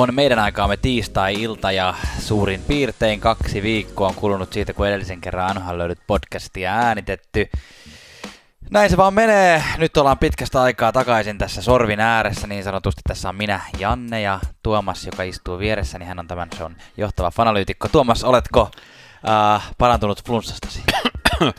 On meidän aikaamme tiistai-ilta ja suurin piirtein kaksi viikkoa on kulunut siitä, kun edellisen kerran Anhan löydyt podcastia äänitetty. Näin se vaan menee. Nyt ollaan pitkästä aikaa takaisin tässä sorvin ääressä niin sanotusti. Tässä on minä, Janne ja Tuomas, joka istuu vieressä, niin hän on tämän shown johtava fanalyytikko. Tuomas, oletko äh, parantunut flunssastasi?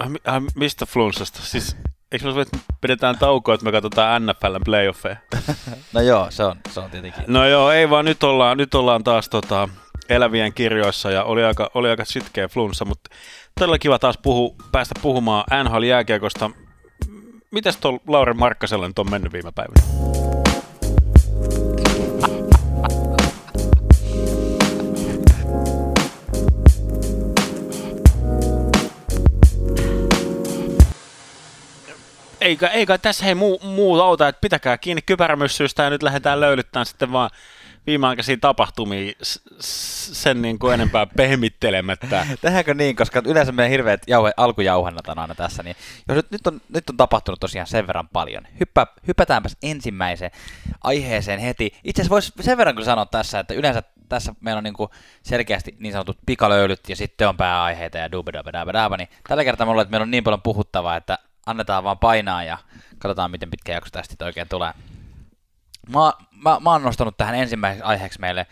Äh, äh, mistä flunssasta? Siis eikö me pidetään taukoa, että me katsotaan NFLn playoffeja? no joo, se on, se on tietenkin. No joo, ei vaan nyt ollaan, nyt ollaan taas tota, elävien kirjoissa ja oli aika, oli aika sitkeä flunssa, mutta todella kiva taas puhu, päästä puhumaan NHL-jääkiekosta. Mitäs tuolla Lauri Markkasella nyt on mennyt viime päivinä? Eikä, eikä tässä hei muu, muu auta, että pitäkää kiinni kypärämyssyistä ja nyt lähdetään löylyttämään sitten vaan viimeaikaisia tapahtumia sen niin kuin enempää pehmittelemättä. Tehdäänkö niin, koska yleensä meidän hirveät jauhe, alkujauhannat on aina tässä, niin jos nyt, nyt, on, nyt on tapahtunut tosiaan sen verran paljon. Hyppä, hypätäänpäs ensimmäiseen aiheeseen heti. Itse asiassa voisi sen verran kyllä sanoa tässä, että yleensä tässä meillä on niin kuin selkeästi niin sanotut pikalöylyt ja sitten on pääaiheita ja dubedabedabedaba, niin tällä kertaa mulla että meillä on niin paljon puhuttavaa, että annetaan vaan painaa ja katsotaan, miten pitkä jakso tästä oikein tulee. Mä, mä, mä oon nostanut tähän ensimmäiseksi aiheeksi meille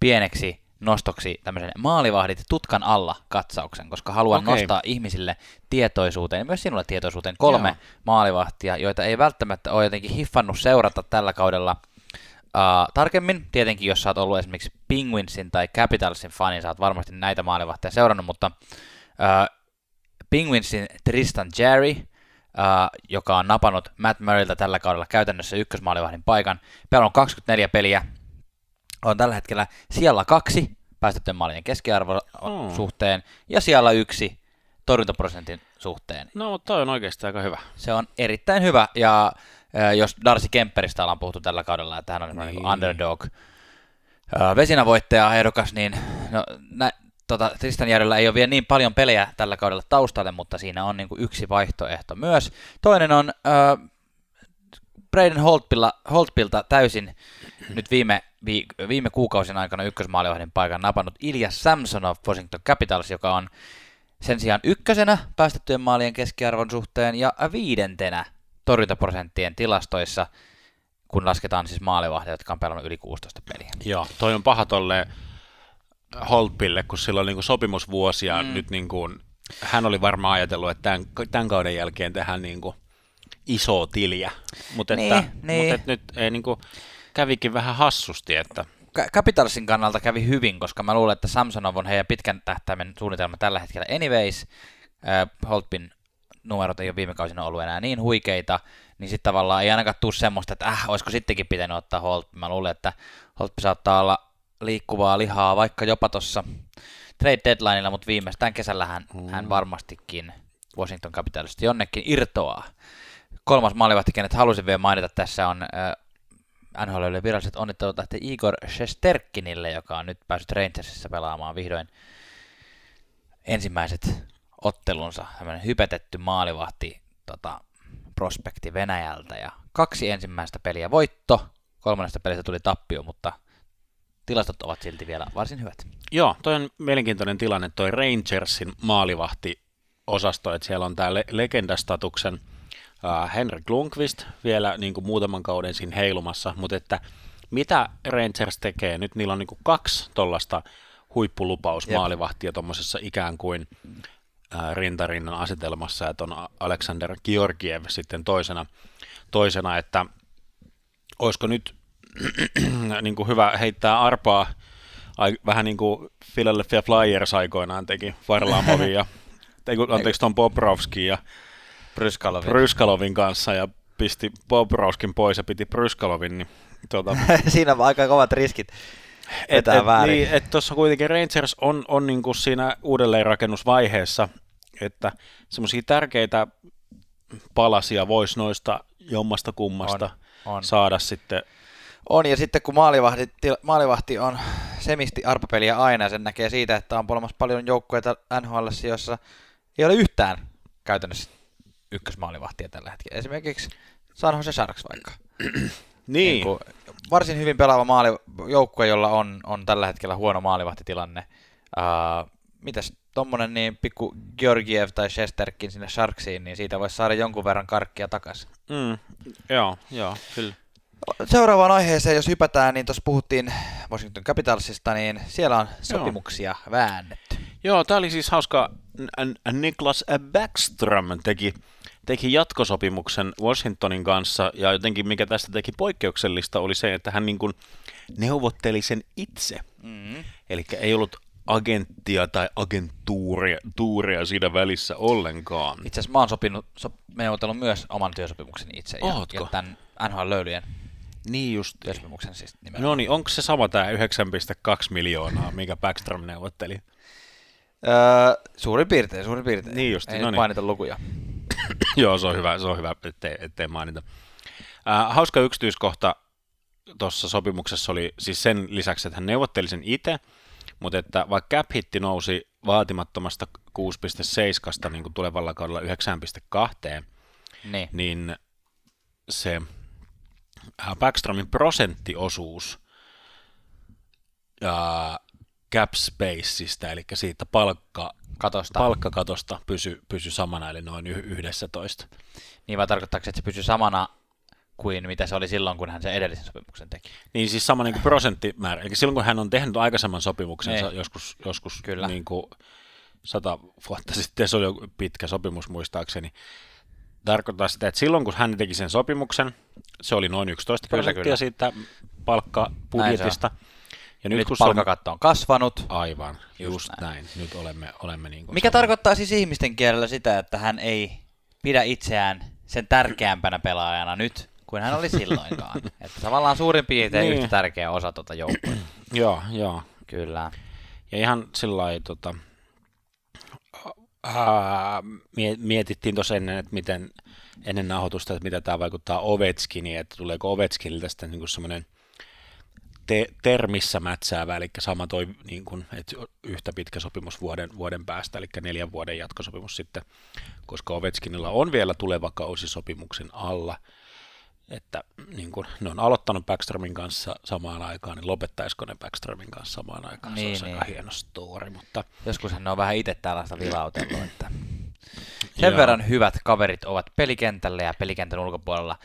pieneksi nostoksi tämmöisen maalivahdit tutkan alla katsauksen, koska haluan okay. nostaa ihmisille tietoisuuteen ja myös sinulle tietoisuuteen kolme Joo. maalivahtia, joita ei välttämättä ole jotenkin hiffannut seurata tällä kaudella uh, tarkemmin. Tietenkin, jos sä oot ollut esimerkiksi Penguinsin tai Capitalsin fani, sä oot varmasti näitä maalivahtia seurannut, mutta uh, Penguinsin Tristan Jerry, uh, joka on napannut Matt Murrayltä tällä kaudella käytännössä ykkösmaalivahdin paikan. Pelannut 24 peliä, on tällä hetkellä siellä kaksi päästettyjen maalien keskiarvo mm. suhteen ja siellä yksi torjuntaprosentin suhteen. No, mutta toi on oikeasti aika hyvä. Se on erittäin hyvä, ja äh, jos Darcy Kemperistä ollaan puhuttu tällä kaudella, että hän on niin. Niin underdog äh, vesinävoittaja ehdokas, niin no, nä, tota, Tristan Järjellä ei ole vielä niin paljon pelejä tällä kaudella taustalle, mutta siinä on niin kuin yksi vaihtoehto myös. Toinen on äh, Braden Holtpilla, Holtpilta täysin nyt viime, vi, viime kuukausien aikana ykkösmaaliohdin paikan napannut Ilja Samsonov Washington Capitals, joka on sen sijaan ykkösenä päästettyjen maalien keskiarvon suhteen ja viidentenä torjuntaprosenttien tilastoissa, kun lasketaan siis maalivahdeja, jotka on pelannut yli 16 peliä. Joo, toi on paha tolle Holtpille, kun sillä on niin sopimusvuosia mm. nyt niin kuin, hän oli varmaan ajatellut, että tämän, tämän kauden jälkeen tehdään niin kuin iso tiliä, mutta niin, että, niin. Mutta että nyt ei niin kuin, kävikin vähän hassusti, että Capitalsin kannalta kävi hyvin, koska mä luulen, että Samsonov on heidän pitkän tähtäimen suunnitelma tällä hetkellä anyways. Äh, Holtpin numerot ei ole viime kausina ollut enää niin huikeita, niin sitten tavallaan ei ainakaan tule semmoista, että äh, olisiko sittenkin pitänyt ottaa Holt. Mä luulen, että Holtpi saattaa olla liikkuvaa lihaa vaikka jopa tuossa trade deadlineilla, mutta viimeistään kesällä hän, mm. hän varmastikin Washington Capitalista jonnekin irtoaa. Kolmas maalivahti, kenet halusin vielä mainita tässä on äh, NHL viralliset onnittelut lähtee Igor Shesterkinille, joka on nyt päässyt Rangersissa pelaamaan vihdoin ensimmäiset ottelunsa. Tämmöinen hypetetty maalivahti tota, prospekti Venäjältä ja kaksi ensimmäistä peliä voitto, kolmannesta pelistä tuli tappio, mutta tilastot ovat silti vielä varsin hyvät. Joo, toi on mielenkiintoinen tilanne, toi Rangersin maalivahti osasto, että siellä on tämä le- legendastatuksen uh, Henrik Lundqvist vielä niin kuin muutaman kauden siinä heilumassa, mutta että mitä Rangers tekee? Nyt niillä on niin kuin kaksi tuollaista huippulupaus maalivahtia tuommoisessa ikään kuin uh, rintarinnan asetelmassa, että on Alexander Georgiev sitten toisena, toisena että olisiko nyt niin kuin hyvä heittää arpaa, vähän niin kuin Philadelphia Flyers aikoinaan teki Varlamovin ja anteeksi tuon Bobrovskin ja Pryskalovin. Pryskalovin kanssa ja pisti Bobrovskin pois ja piti Pryskalovin. Niin, tuota... Siinä on aika kovat riskit. Et, et, väärin. Niin, että tuossa kuitenkin Rangers on, on niin kuin siinä uudelleenrakennusvaiheessa, että semmoisia tärkeitä palasia voisi noista jommasta kummasta on, on. saada sitten on, ja sitten kun maalivahti, maalivahti on semisti arpapeliä aina, sen näkee siitä, että on olemassa paljon joukkoja NHL, joissa ei ole yhtään käytännössä ykkösmaalivahtia tällä hetkellä. Esimerkiksi San Jose Sharks vaikka. Niin. niin varsin hyvin pelaava maali, joukkue, jolla on, on tällä hetkellä huono maalivahtitilanne. Uh, mitäs tommonen niin pikku Georgiev tai Shesterkin sinne Sharksiin, niin siitä voisi saada jonkun verran karkkia takaisin. Mm, joo, joo, kyllä. Seuraavaan aiheeseen, jos hypätään, niin tuossa puhuttiin Washington Capitalsista, niin siellä on sopimuksia Joo. väännetty. Joo, tämä oli siis hauska. Niklas Backstrom teki, teki jatkosopimuksen Washingtonin kanssa, ja jotenkin mikä tästä teki poikkeuksellista oli se, että hän niin kuin neuvotteli sen itse. Mm-hmm. Eli ei ollut agenttia tai agentuuria tuuria siinä välissä ollenkaan. Itse asiassa mä oon sopinut, so, neuvotellut myös oman työsopimuksen itse Ootko? ja, ja tämän NHL-löylyjen niin just. Työsopimuksen siis nimenomaan. No niin, onko se sama tämä 9,2 miljoonaa, mikä Backstrom neuvotteli? Öö, suurin piirtein, suurin piirtein. Niin just, Ei no nyt niin. mainita lukuja. Joo, se on hyvä, se on hyvä ettei, ettei mainita. Äh, hauska yksityiskohta tuossa sopimuksessa oli siis sen lisäksi, että hän neuvotteli sen itse, mutta että vaikka cap hitti nousi vaatimattomasta 6,7 niin kuin tulevalla kaudella 9,2, niin. niin se Backstromin prosenttiosuus ja cap spaceista, eli siitä palkka, Katosta. palkkakatosta pysy, pysy samana, eli noin 11. Niin vai tarkoittaako, että se pysyy samana kuin mitä se oli silloin, kun hän sen edellisen sopimuksen teki? Niin siis sama niin kuin prosenttimäärä. Eli silloin, kun hän on tehnyt aikaisemman sopimuksensa Niin. joskus, joskus Kyllä. Niin kuin sata vuotta sitten, se oli pitkä sopimus muistaakseni, tarkoittaa sitä, että silloin kun hän teki sen sopimuksen, se oli noin 11 Kyllä, prosenttia kyllä. siitä palkkabudjetista. Ja Nyt, nyt, kun palkkakatto on kasvanut. Aivan, just, Just näin. näin. Nyt olemme, olemme niin kuin Mikä samaa- tarkoittaa siis ihmisten kielellä sitä, että hän ei pidä itseään sen tärkeämpänä pelaajana nyt, kuin hän oli silloinkaan. että tavallaan suurin piirtein Niin. yhtä tärkeä osa tuota joukkoa. Joo, joo. Kyllä. Ja ihan sillä lailla, tota, mietittiin tuossa ennen, että miten ennen nauhoitusta, että mitä tämä vaikuttaa Ovechkiniin, että tuleeko Ovechkinilta sitten niin semmoinen te- termissä mätsäävä, eli sama toi niin kuin, että yhtä pitkä sopimus vuoden, vuoden päästä, eli neljän vuoden jatkosopimus sitten, koska Ovechkinilla on vielä tuleva kausi sopimuksen alla, että niin kuin, ne on aloittanut Backstromin kanssa samaan aikaan, niin lopettaisiko ne Backstromin kanssa samaan aikaan, Niin, se on niin. aika hieno story, mutta Joskus hän on vähän itse tällaista vilautellut, että sen Joo. verran hyvät kaverit ovat pelikentällä ja pelikentän ulkopuolella.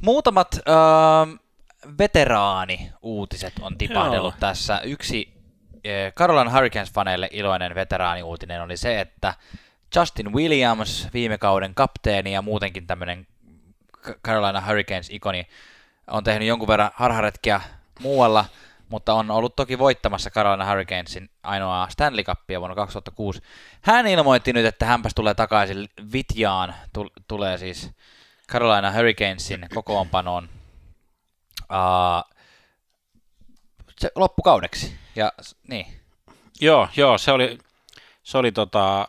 Muutamat öö, veteraani-uutiset on tipahdellut Joo. tässä. Yksi äh, Carolina Hurricanes-faneille iloinen veteraani-uutinen oli se, että Justin Williams, viime kauden kapteeni ja muutenkin tämmöinen Carolina Hurricanes-ikoni, on tehnyt jonkun verran harharetkiä muualla, mutta on ollut toki voittamassa Carolina Hurricanesin ainoa Stanley Cupia vuonna 2006. Hän ilmoitti nyt, että hänpäs tulee takaisin Vitjaan, tul- tulee siis Carolina Hurricanesin kokoonpanoon uh, se loppukaudeksi. Ja niin, Joo, joo, se oli, se oli tota,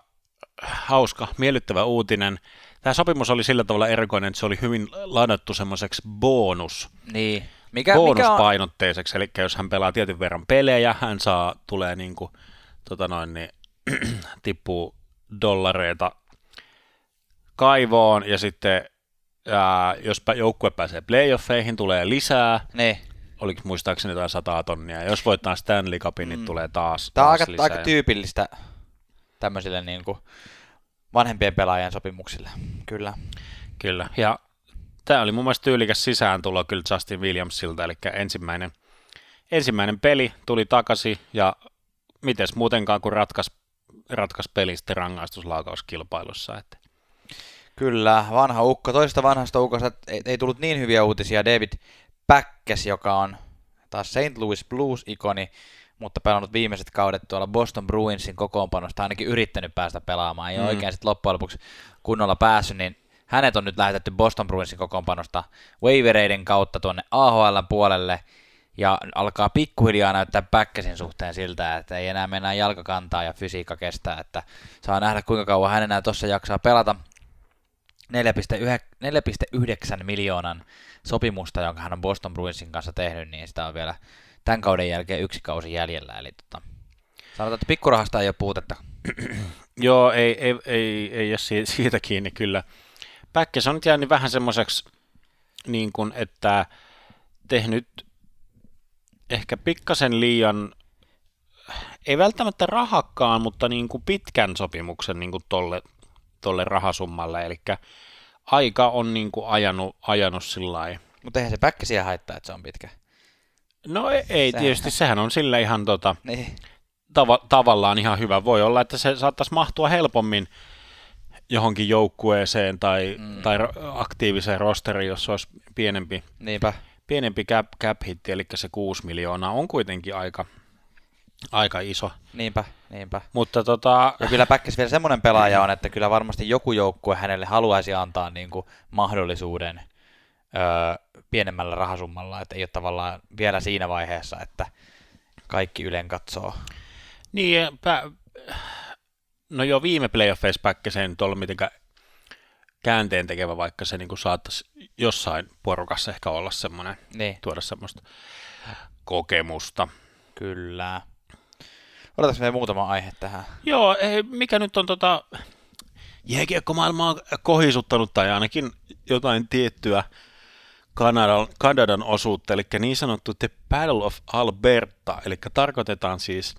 hauska, miellyttävä uutinen. Tämä sopimus oli sillä tavalla erikoinen, että se oli hyvin ladattu semmoiseksi bonus, niin. Mikä, mikä on, bonuspainotteiseksi, eli jos hän pelaa tietyn verran pelejä, hän saa, tulee niin kuin, tota noin, niin, tippuu dollareita kaivoon, ja sitten ää, jos joukkue pääsee playoffeihin, tulee lisää, niin. oliko muistaakseni jotain sataa tonnia, jos voittaa Stanley Cupin, niin Mm. tulee taas, Tämä on taas aika, lisää. aika tyypillistä tämmöisille niin kuin vanhempien pelaajien sopimuksille. Kyllä. Kyllä, ja tämä oli mun mielestä tyylikäs sisääntulo kyllä Justin Williamsilta, eli ensimmäinen, ensimmäinen peli tuli takaisin, ja mites muutenkaan kuin ratkas, ratkas peli sitten rangaistuslaukauskilpailussa, että Kyllä, vanha ukko. Toista vanhasta ukosta ei, ei tullut niin hyviä uutisia. David Päkkäs, joka on taas St. Louis Blues-ikoni, mutta pelannut viimeiset kaudet tuolla Boston Bruinsin kokoonpanosta, ainakin yrittänyt päästä pelaamaan, ei mm. Oikein sitten loppujen lopuksi kunnolla päässyt, niin hänet on nyt lähetetty Boston Bruinsin kokoonpanosta waivereiden kautta tuonne AHL puolelle, ja alkaa pikkuhiljaa näyttää Päkkäsin suhteen siltä, että ei enää mennä jalkakantaa ja fysiikka kestää, että saa nähdä kuinka kauan hän enää tuossa jaksaa pelata. 4,9 miljoonan sopimusta, jonka hän on Boston Bruinsin kanssa tehnyt, niin sitä on vielä tämän kauden jälkeen yksi kausi jäljellä. Eli tota, sanotaan, että pikkurahasta ei ole puutetta. Joo, ei, ei, ei, ei ole siitä, siitä kiinni kyllä. Päkkäs on nyt jäänyt vähän semmoiseksi, niin kuin, että tehnyt ehkä pikkasen liian, ei välttämättä rahakkaan, mutta niin kuin pitkän sopimuksen niin kuin tolle, tolle rahasummalle, eli aika on niin kuin ajanut, ajanut sillä Mutta eihän se päkkäsiä haittaa, että se on pitkä. No ei, ei sehän. tietysti, sehän on sille ihan tota, niin. tava, tavallaan ihan hyvä. Voi olla, että se saattaisi mahtua helpommin johonkin joukkueeseen tai, mm. tai aktiiviseen rosteriin, jos se olisi pienempi, Niinpä. pienempi cap, cap hitti, eli se 6 miljoonaa on kuitenkin aika, aika iso. Niinpä, niinpä. Mutta tota... Ja kyllä Päkkäs vielä semmoinen pelaaja on, että kyllä varmasti joku joukkue hänelle haluaisi antaa niin kuin mahdollisuuden öö, pienemmällä rahasummalla, että ei ole tavallaan vielä siinä vaiheessa, että kaikki Ylen katsoo. Niin, pä... no jo viime playoffeissa Päkkäseen nyt ollut mitenkään käänteen tekevä, vaikka se niin saattaisi jossain porukassa ehkä olla semmoinen, niin. tuoda semmoista kokemusta. Kyllä. Odotas vielä muutama aihe tähän. Joo, mikä nyt on tota, jääkiekkomaailmaa kohisuttanut tai ainakin jotain tiettyä Kanadan, Kanadan osuutta, eli niin sanottu The Battle of Alberta, eli tarkoitetaan siis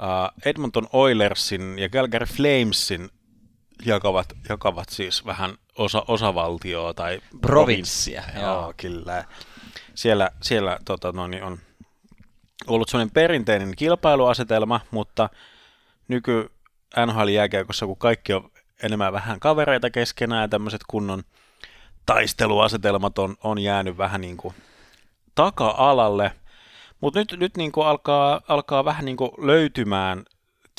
uh, Edmonton Oilersin ja Calgary Flamesin jakavat, jakavat siis vähän osa, osavaltioa tai provinssia. Joo, joo, kyllä. Siellä, siellä tota, no, niin on ollut sellainen perinteinen kilpailuasetelma, mutta nyky NHL jääkiekossa, kun kaikki on enemmän vähän kavereita keskenään ja tämmöiset kunnon taisteluasetelmat on, on jäänyt vähän niin kuin taka-alalle, mutta nyt, nyt niin kuin alkaa, alkaa vähän niin kuin löytymään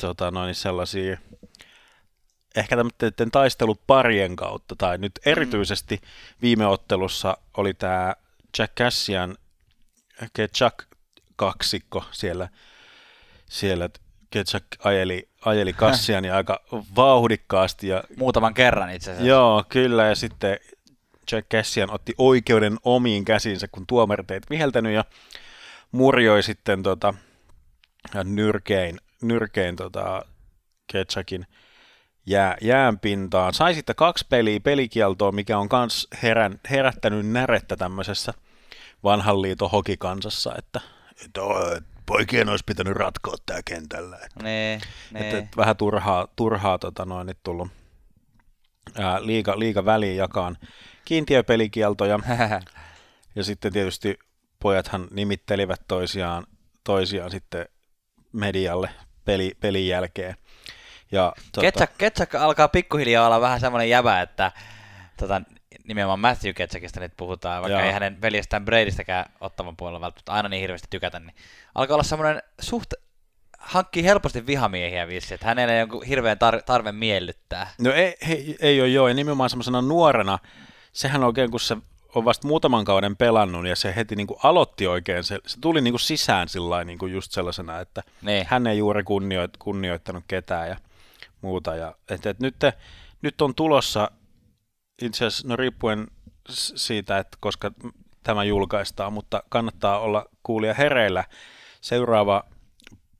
tota, noin sellaisia ehkä tämmöiden taisteluparien kautta, tai nyt erityisesti viime ottelussa oli tämä Jack Cassian Ketchak kaksikko siellä, siellä Ketchak ajeli, ajeli Cassiani aika vauhdikkaasti. Ja, Muutaman kerran itse asiassa. Joo, kyllä, ja sitten Jack Cassian otti oikeuden omiin käsinsä, kun tuomarit ei viheltänyt, ja murjoi sitten tota, nyrkein, nyrkein tota, Ketchakin jää, jäänpintaan. Sai sitten kaksi peliä pelikieltoa, mikä on myös herän, herättänyt närettä tämmöisessä vanhan liiton hokikansassa, että, että poikien olisi pitänyt ratkoa tämä kentällä. Että, nee, nee. Että, että vähän turhaa, turhaa tota noin, nyt tullut ää, liiga, liiga väliin jakaan kiintiöpelikieltoja. ja sitten tietysti pojathan nimittelivät toisiaan, toisiaan sitten medialle peli, pelin jälkeen. Ja, tuota... Ketsak, Ketsak alkaa pikkuhiljaa olla vähän semmoinen jävä, että tota, nimenomaan Matthew Ketsakista nyt puhutaan, vaikka Joo. ei hänen veljestään Bradystäkään ottavan puolella välttämättä aina niin hirveästi tykätä, niin alkaa olla semmoinen suht hankkii helposti vihamiehiä vissi, että hänellä ei ole hirveän tar- tarve miellyttää. No ei, ei, ei ole joo, ja nimenomaan semmoisena nuorena, sehän oikein kun se on vasta muutaman kauden pelannut ja se heti niin kuin aloitti oikein, se, se tuli niin kuin sisään sillä niin kuin just sellaisena, että niin. hän ei juuri kunnioit, kunnioittanut ketään ja muuta. Ja, että, että nyt, nyt on tulossa itse asiassa, no riippuen siitä, että koska tämä julkaistaan, mutta kannattaa olla kuulija hereillä. Seuraava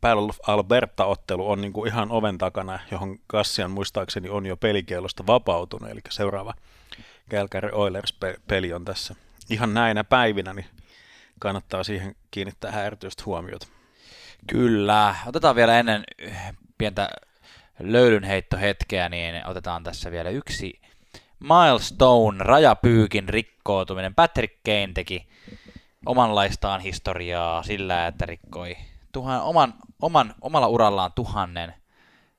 Battle of Alberta-ottelu on niin kuin ihan oven takana, johon Kassian muistaakseni on jo pelikielosta vapautunut, eli seuraava Calgary Oilers-peli on tässä ihan näinä päivinä, niin kannattaa siihen kiinnittää erityistä huomiota. Kyllä. Otetaan vielä ennen pientä löylynheittohetkeä, niin otetaan tässä vielä yksi milestone, rajapyykin rikkoutuminen. Patrick Kane teki omanlaistaan historiaa sillä, että rikkoi tuhan, oman, oman, omalla urallaan tuhannen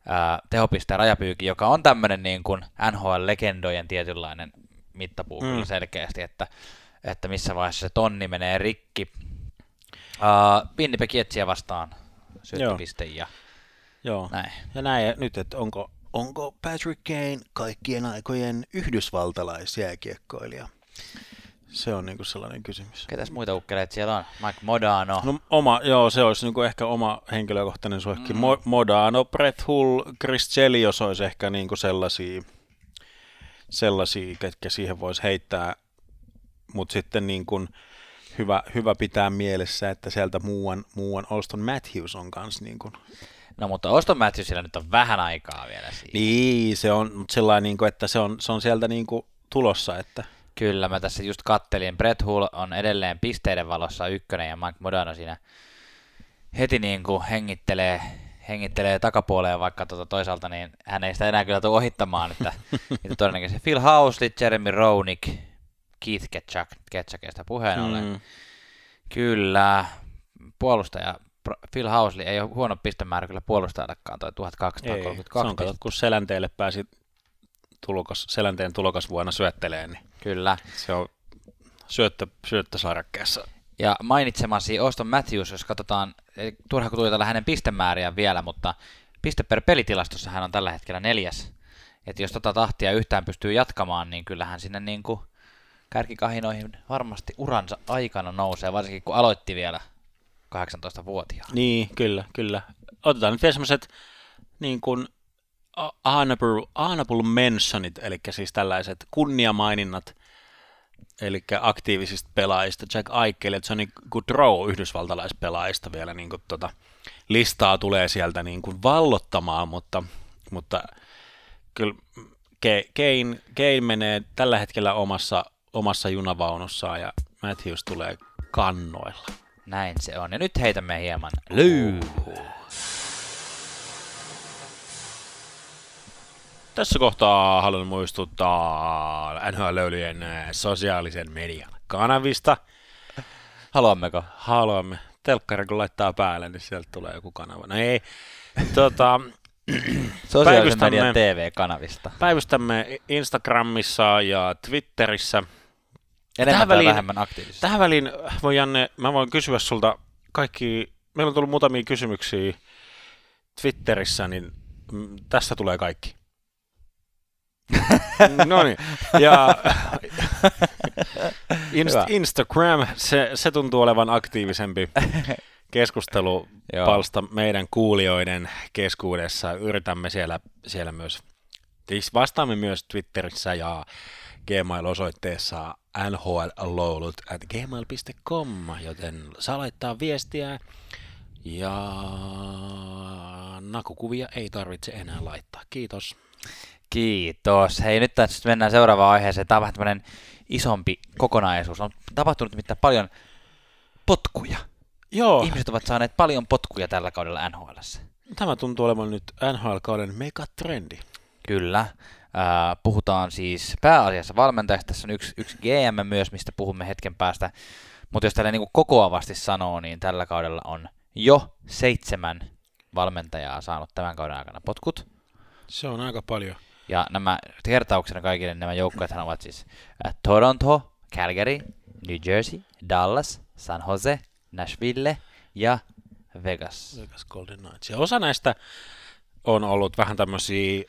ää, tehopisteen rajapyykin, joka on tämmöinen niin kuin NHL-legendojen tietynlainen mittapuu mm. selkeästi, että, että missä vaiheessa se tonni menee rikki. Uh, Winnipeg Jetsiä vastaan syöttöpiste ja Joo. näin. Ja näin, nyt, että onko, onko Patrick Kane kaikkien aikojen yhdysvaltalaisjääkiekkoilija? Se on niinku sellainen kysymys. Ketäs muita ukkeleita siellä on? Mike Modano. No oma, joo, se olisi niinku ehkä oma henkilökohtainen suosikki. Mm. Mo- Modano, Brett Hull, Chris Chelios olisi ehkä niinku sellaisia, sellaisia, ketkä siihen voisi heittää. Mutta sitten niin kuin hyvä, hyvä pitää mielessä, että sieltä muuan, muuan Alston Matthews on kanssa niin kuin No mutta Auston Matthewsilla nyt on vähän aikaa vielä siinä. Niin, se on, mutta sellainen, niin kuin, että se on, se on sieltä niin kuin tulossa, että Kyllä, mä tässä just kattelin. Brett Hull on edelleen pisteiden valossa ykkönen ja Mike Modano siinä heti niin kuin hengittelee, hengittelee takapuoleen, vaikka tuota toisaalta niin hän ei sitä enää kyllä tule ohittamaan, että, että todennäköisesti Phil Housley, Jeremy Roenick, Keith Ketchuk, Ketchukista puheen ollen. Mm. Kyllä, puolustaja Phil Housley ei ole huono pistemäärä kyllä puolustajallekaan, toi 1232 ei, se on katsot, kun Selänteelle pääsi tulokas, Selänteen vuonna syöttelee, niin kyllä. se on syöttö, syöttösarakkeessa. Ja mainitsemasi Auston Matthews, jos katsotaan, turha kun tuli tällä hänen pistemääriä vielä, mutta piste per pelitilastossa hän on tällä hetkellä neljäs. Että jos tota tahtia yhtään pystyy jatkamaan, niin kyllähän sinne niin kuin kärkikahinoihin varmasti uransa aikana nousee, varsinkin kun aloitti vielä 18-vuotiaana. Niin, kyllä, kyllä. Otetaan nyt vielä semmoiset niin kuin honorable, honorable mentionit, eli siis tällaiset kunniamaininnat, eli aktiivisista pelaajista, Jack Eichel ja Johnny Gaudreau yhdysvaltalaispelaajista vielä niin kuin, tota, listaa tulee sieltä niin kuin vallottamaan, mutta, mutta kyllä Kane, Kane menee tällä hetkellä omassa, omassa junavaunussaan ja Matthews tulee kannoilla. Näin se on. Ja nyt heitämme hieman lyyhua. Tässä kohtaa haluan muistuttaa NHL-löylyjen sosiaalisen median kanavista. Haluammeko? Haluamme. Telkkari kun laittaa päälle, niin sieltä tulee joku kanava. No ei. tota, Sosiaalisen median TV-kanavista. Päivystämme Instagramissa ja Twitterissä. Enemmän tähän väliin, vähemmän aktiivisesti. Tähän väliin voi Janne, mä voin kysyä sulta kaikki, meillä on tullut muutamia kysymyksiä Twitterissä, niin tässä tulee kaikki. No niin, ja Inst- Instagram, se, se tuntuu olevan aktiivisempi keskustelupalsta meidän kuulijoiden keskuudessa. Yritämme siellä, siellä myös, siis vastaamme myös Twitterissä ja Gmail-osoitteessa nhlloulut at gmail.com, joten saa laittaa viestiä ja nakukuvia ei tarvitse enää laittaa. Kiitos. Kiitos. Hei, nyt tässä mennään seuraavaan aiheeseen. Tämä on vähän tämmöinen isompi kokonaisuus. On tapahtunut nimittäin paljon potkuja. Joo. Ihmiset ovat saaneet paljon potkuja tällä kaudella NHL. Tämä tuntuu olevan nyt NHL-kauden megatrendi. Kyllä. Äh, puhutaan siis pääasiassa valmentajasta. Tässä on yksi, yksi GM myös, mistä puhumme hetken päästä. Mutta jos tällä niin kokoavasti sanoo, niin tällä kaudella on jo seitsemän valmentajaa saanut tämän kauden aikana potkut. Se on aika paljon. Ja nämä kertauksena kaikille nämä joukkueet ovat siis äh, Toronto, Calgary, New Jersey, Dallas, San Jose, Nashville ja Vegas. Vegas Golden Knights. Ja osa näistä on ollut vähän tämmöisiä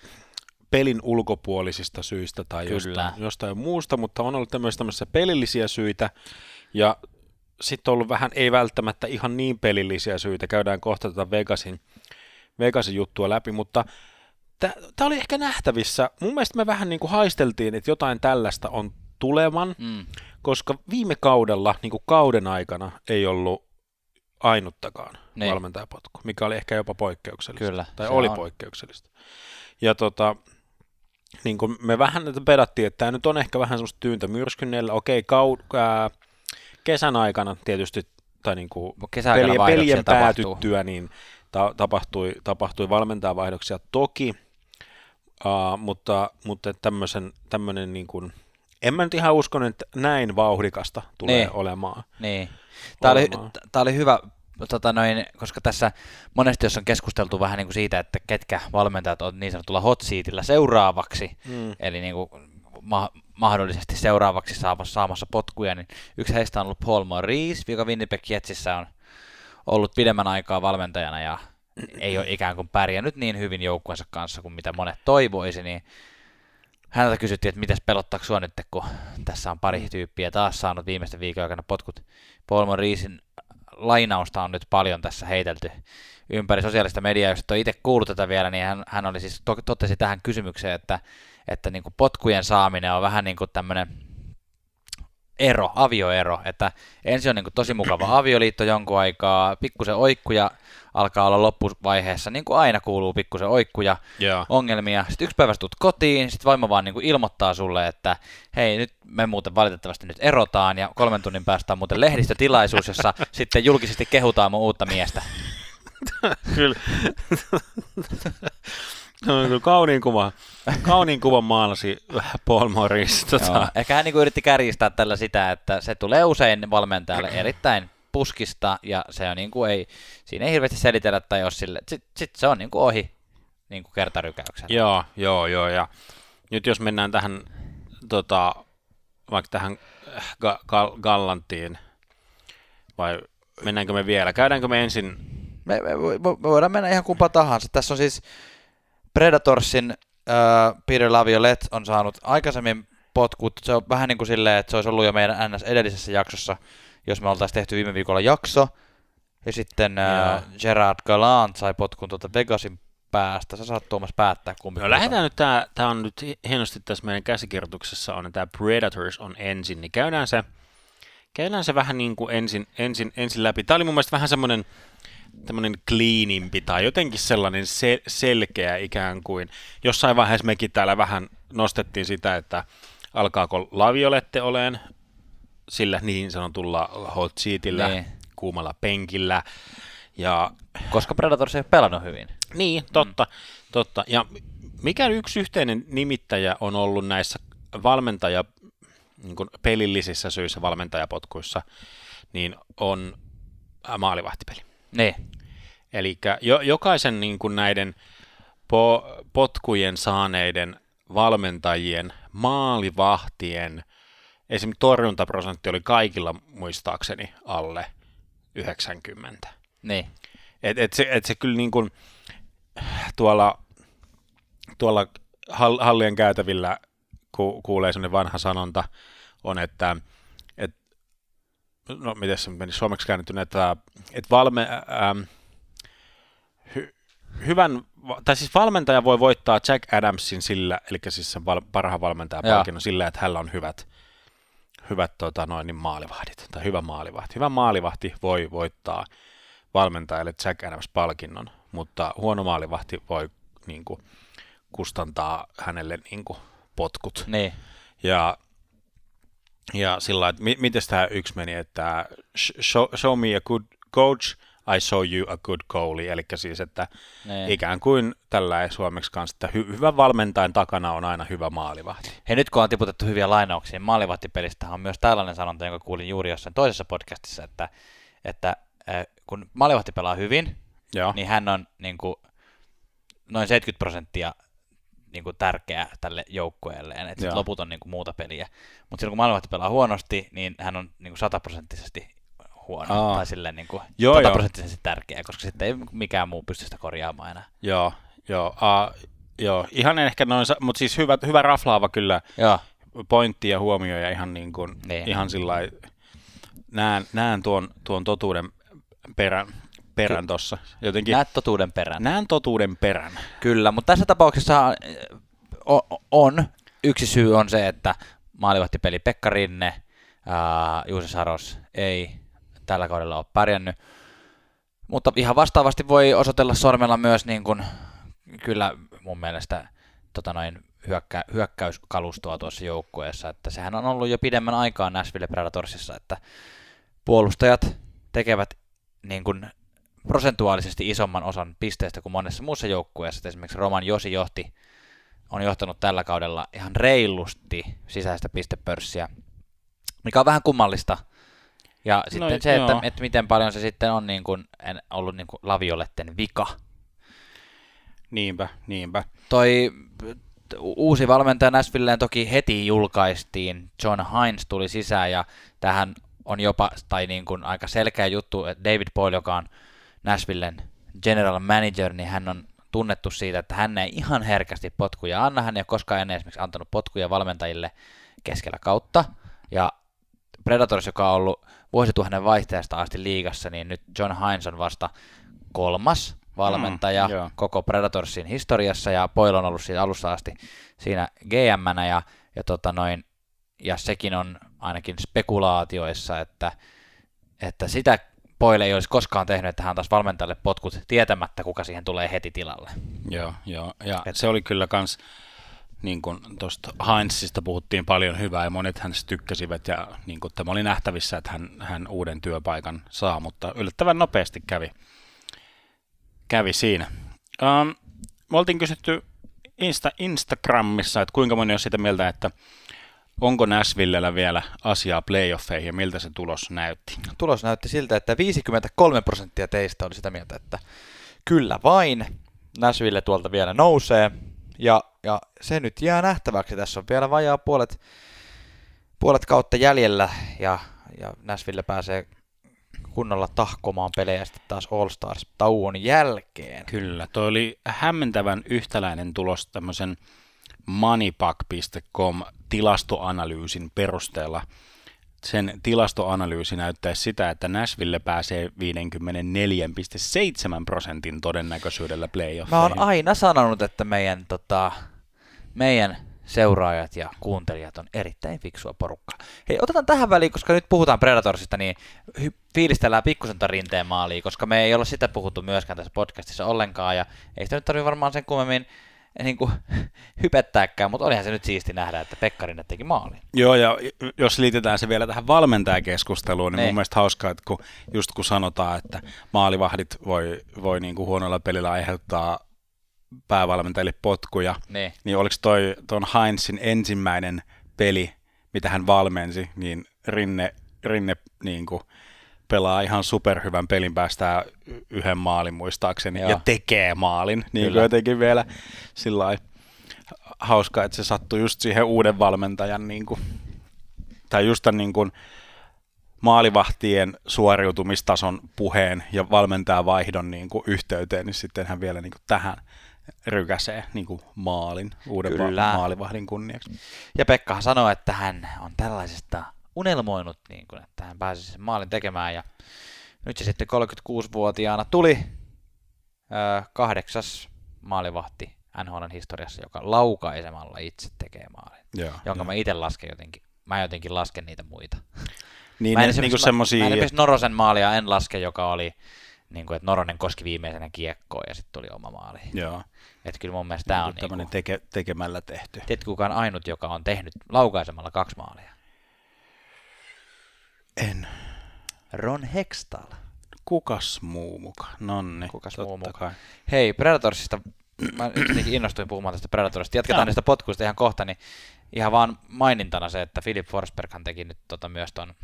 pelin ulkopuolisista syistä tai jostain, jostain muusta, mutta on ollut tämmöisiä, tämmöisiä pelillisiä syitä ja sitten on ollut vähän ei välttämättä ihan niin pelillisiä syitä. Käydään kohta tätä Vegasin, Vegasin juttua läpi, mutta tämä oli ehkä nähtävissä. Mun mielestä me vähän niin kuin haisteltiin, että jotain tällaista on tulevan, mm. koska viime kaudella, niin kuin kauden aikana, ei ollut ainuttakaan niin. valmentajapotku, mikä oli ehkä jopa poikkeuksellista. Kyllä, tai oli on. poikkeuksellista. Ja tota, niin kuin me vähän pedattiin, että tämä nyt on ehkä vähän semmoista tyyntä myrskynnellä. Okei, kaud- ää, kesän aikana tietysti, tai niin kuin pelien, pelien päätyttyä, niin ta- tapahtui, tapahtui valmentajavaihdoksia toki, Uh, mutta, mutta tämmöisen, tämmöinen niin kuin, en mä nyt ihan uskon, että näin vauhdikasta tulee niin. olemaan. Niin. Tämä, olemaan. Oli, tämä oli hyvä, tota noin, koska tässä monesti jos on keskusteltu vähän niin kuin siitä, että ketkä valmentajat on niin sanotulla hot seatillä seuraavaksi, mm. eli niin kuin ma- mahdollisesti seuraavaksi saamassa, saamassa potkuja, niin yksi heistä on ollut Paul Maurice, joka Winnipeg Jetsissä on ollut pidemmän aikaa valmentajana ja ei ole ikään kuin pärjännyt niin hyvin joukkueensa kanssa kuin mitä monet toivoisi, niin häneltä kysyttiin, että miten pelottaako sua nyt, kun tässä on pari tyyppiä taas saanut viimeisten viikon aikana potkut. Paul Mauricein lainausta on nyt paljon tässä heitelty ympäri sosiaalista mediaa. Jos et ole itse kuullut tätä vielä, niin hän, hän oli siis, to, totesi tähän kysymykseen, että, että niin kuin potkujen saaminen on vähän niin kuin tämmöinen ero, avioero, että ensin on niin kuin tosi mukava avioliitto jonkun aikaa, pikkusen oikkuja alkaa olla loppuvaiheessa, niin kuin aina kuuluu pikkusen oikkuja, Joo. ongelmia. Sitten yksi päivä tulet kotiin, sitten vaimo vaan niin kuin ilmoittaa sulle, että hei, nyt me muuten valitettavasti nyt erotaan, ja kolmen tunnin päästä on muuten lehdistötilaisuus, jossa sitten julkisesti kehutaan mun uutta miestä. Kyllä. On kyllä kauniin kuva. Kauniin kuvan maalasi Paul Morris. Joo. Tota. Ehkä hän niin kuin yritti kärjistää tällä sitä, että se tulee usein valmentajalle erittäin puskista, ja se on niin kuin ei, siinä ei hirveästi selitellä, tai jos sille, sit, sit se on niin kuin ohi niin kuin kertarykäyksen. Joo, joo, joo. Ja nyt jos mennään tähän, tota, vaikka tähän ga- gal- Gallantiin, vai mennäänkö me vielä? Käydäänkö me ensin Me, me, me, me voidaan mennä ihan kumpa tahansa. Tässä on siis Predatorsin äh, Peter Laviolette on saanut aikaisemmin potkut. Se on vähän niin kuin silleen, että se olisi ollut jo meidän NS edellisessä jaksossa, jos me oltaisiin tehty viime viikolla jakso. Ja sitten äh, Gerard Gallant sai potkun tuota Vegasin päästä. Sä saat Tuomas päättää kumpi. No lähdetään nyt, tää, tää on nyt hienosti tässä meidän käsikirjoituksessa on, että tämä Predators on ensin, niin käydään se, käydään se vähän niin kuin ensin, ensin, ensin läpi. Tämä oli mun mielestä vähän semmoinen tämmöinen cleanimpi tai jotenkin sellainen se, selkeä ikään kuin. Jossain vaiheessa mekin täällä vähän nostettiin sitä, että alkaako laviolette oleen sillä niin sanotulla hot seatillä, Niin. kuumalla penkillä. Ja Koska Predators ei ole pelannut hyvin. niin, totta, totta. Ja mikä yksi yhteinen nimittäjä on ollut näissä valmentaja, niin kuin pelillisissä syissä valmentajapotkuissa, niin on ää, maalivahtipeli. Niin. Eli jo, jokaisen niin kuin näiden po, potkujen saaneiden valmentajien, maalivahtien, esimerkiksi torjuntaprosentti oli kaikilla muistaakseni alle 90. Niin. Et, et se, et se kyllä niin kuin tuolla, tuolla hall, hallien käytävillä ku, kuulee sellainen vanha sanonta on, että et, no miten se meni suomeksi käännettynä, että, että valme, ähm, hy, hyvän, tai siis valmentaja voi voittaa Jack Adamsin sillä, eli siis sen val, parhaan valmentajan Joo. palkinnon sillä, että hänellä on hyvät, hyvät tota, noin, niin maalivahdit, tai hyvä maalivahti. Hyvä maalivahti voi voittaa valmentajalle Jack Adams-palkinnon, mutta huono maalivahti voi niin kuin, kustantaa hänelle niin kuin, potkut. Niin. Ja, ja sillä että mi- miten tämä yksi meni, että sh- show, show me a good coach, I show you a good goalie, eli siis, että niin. ikään kuin tällä suomeksi kanssa, että hy- hyvän valmentajan takana on aina hyvä maalivahti. Hei, nyt kun on tiputettu hyviä lainauksia, niin maalivahtipelistä on myös tällainen sanonta, jonka kuulin juuri jossain toisessa podcastissa, että, että äh, kun maalivahti pelaa hyvin, Joo, niin hän on niin kuin, noin 70 prosenttia niin kuin tärkeä tälle joukkueelleen, että sit Joo. loput on niin kuin muuta peliä. Mutta silloin kun maalivahti pelaa huonosti, niin hän on niin kuin sataprosenttisesti huono, Aa. tai silleen niin kuin Joo, sataprosenttisesti tärkeä, koska sitten ei mikään muu pysty sitä korjaamaan enää. joo, joo, uh, joo. ihan ehkä noin, mutta siis hyvä, hyvä raflaava kyllä Joo, pointti ja huomio ja ihan niin kuin, Niin. ihan sillä näen, näen tuon, tuon totuuden perän, perän tuossa. Jotenkin näet totuuden perään. näen totuuden perän. Kyllä, mutta tässä tapauksessa eh, o- on, yksi syy on se, että maalivahtipeli Pekka Rinne, ää, Juuse Saros ei tällä kaudella ole pärjännyt. Mutta ihan vastaavasti voi osoitella sormella myös niin kuin, kyllä mun mielestä tota noin, hyökkä, hyökkäyskalustoa tuossa joukkueessa, että sehän on ollut jo pidemmän aikaa Nashville Predatorsissa, että puolustajat tekevät niin kuin prosentuaalisesti isomman osan pisteistä kuin monessa muussa joukkueessa. Esimerkiksi Roman Josi johti, on johtanut tällä kaudella ihan reilusti sisäistä pistepörssiä, mikä on vähän kummallista. Ja sitten No, se, että, joo. että, miten paljon se sitten on niin kuin, en, ollut niin kuin lavioletten vika. Niinpä, niinpä. Toi uusi valmentaja Nashvilleen toki heti julkaistiin. John Hines tuli sisään ja tähän on jopa, tai niin kuin aika selkeä juttu, että David Boyle, joka on Nashvillen general manager, niin hän on tunnettu siitä, että hän ei ihan herkästi potkuja anna. Hän ei ole koskaan ennen esimerkiksi antanut potkuja valmentajille keskellä kautta. Ja Predators, joka on ollut vuosituhannen vaihteesta asti liigassa, niin nyt John Hines on vasta kolmas valmentaja Mm, joo. koko Predatorsin historiassa, ja Boyle on ollut siitä alusta asti siinä GM-nä, ja, ja, tota noin, ja sekin on ainakin spekulaatioissa, että, että sitä Poile ei olisi koskaan tehnyt, että hän taas valmentajalle potkut tietämättä, kuka siihen tulee heti tilalle. Joo, joo. ja Et... se oli kyllä kans, niin kuin tuosta Heinzista puhuttiin paljon hyvää ja monet hän tykkäsivät ja niin kuin tämä oli nähtävissä, että hän, hän uuden työpaikan saa, mutta yllättävän nopeasti kävi, kävi siinä. Um, me oltiin kysytty Insta, Instagramissa, että kuinka moni on sitä mieltä, että onko Nashvillellä vielä asiaa playoffeihin ja miltä se tulos näytti? Tulos näytti siltä, että 53 prosenttia teistä oli sitä mieltä, että kyllä vain, Nashville tuolta vielä nousee, ja, ja se nyt jää nähtäväksi. Tässä on vielä vajaa puolet, puolet kautta jäljellä, ja, ja Nashville pääsee kunnolla tahkomaan pelejä sitten taas All Stars tauon jälkeen. Kyllä, toi oli hämmentävän yhtäläinen tulos tämmöisen moneypack.com tilastoanalyysin perusteella. Sen tilastoanalyysi näyttää sitä, että Nashville pääsee 54,7 prosentin todennäköisyydellä playoffeihin. Mä oon aina sanonut, että meidän, tota, meidän seuraajat ja kuuntelijat on erittäin fiksua porukkaa. Hei, otetaan tähän väliin, koska nyt puhutaan Predatorsista, niin hy- fiilistellään pikkusen rinteen maaliin, koska me ei olla sitä puhuttu myöskään tässä podcastissa ollenkaan, ja ei sitä nyt tarvitse varmaan sen kummemmin niin kuin, hypettääkään, mutta olihan se nyt siisti nähdä, että Pekkarinen teki maalin. Joo, ja jos liitetään se vielä tähän valmentajakeskusteluun, niin ne. mun niin. mielestä hauskaa, että kun, just kun sanotaan, että maalivahdit voi, voi niin kuin huonolla pelillä aiheuttaa päävalmentajille potkuja, ne. niin oliko toi tuon Heinzin ensimmäinen peli, mitä hän valmensi, niin Rinne, Rinne niin kuin, pelaa ihan superhyvän pelin, päästää yhden maalin muistaakseni Joo. ja tekee maalin. Niin kuin jotenkin vielä sillä hauskaa, että se sattui just siihen uuden valmentajan niin kuin, tai just tämän niin kuin, maalivahtien suoriutumistason puheen ja valmentajan vaihdon niin kuin, yhteyteen, niin sitten hän vielä niin kuin, tähän rykäsee niin kuin, maalin, uuden Kyllä. maalivahdin kunniaksi. Ja Pekkahan sanoi, että hän on tällaisesta unelmoinut, niin kuin, että hän pääsisi sen maalin tekemään. Ja nyt se sitten 36-vuotiaana tuli ö, kahdeksas maalivahti NHLn historiassa, joka laukaisemalla itse tekee maalin. Joo, jonka jo. mä itse lasken jotenkin. Mä jotenkin lasken niitä muita. Niin, mä en, niin kuin semmosia... mä, en Norosen maalia en laske, joka oli niin kuin, että Noronen koski viimeisenä kiekkoon ja sitten tuli oma maali. Joo. Että kyllä mun mielestä tämä niin on... Niin kuin, teke, tekemällä tehty. Tiedätkö kuka on ainut, joka on tehnyt laukaisemalla kaksi maalia? En. Ron Hextall. Kukas muu muka? Nonni, Kukas muu muka? Kai. Hei, Predatorsista, mä jotenkin innostuin puhumaan tästä Predatorsista. Jatketaan no. niistä potkuista ihan kohta, niin ihan vaan mainintana se, että Philip Forsberghan teki nyt tota myös ton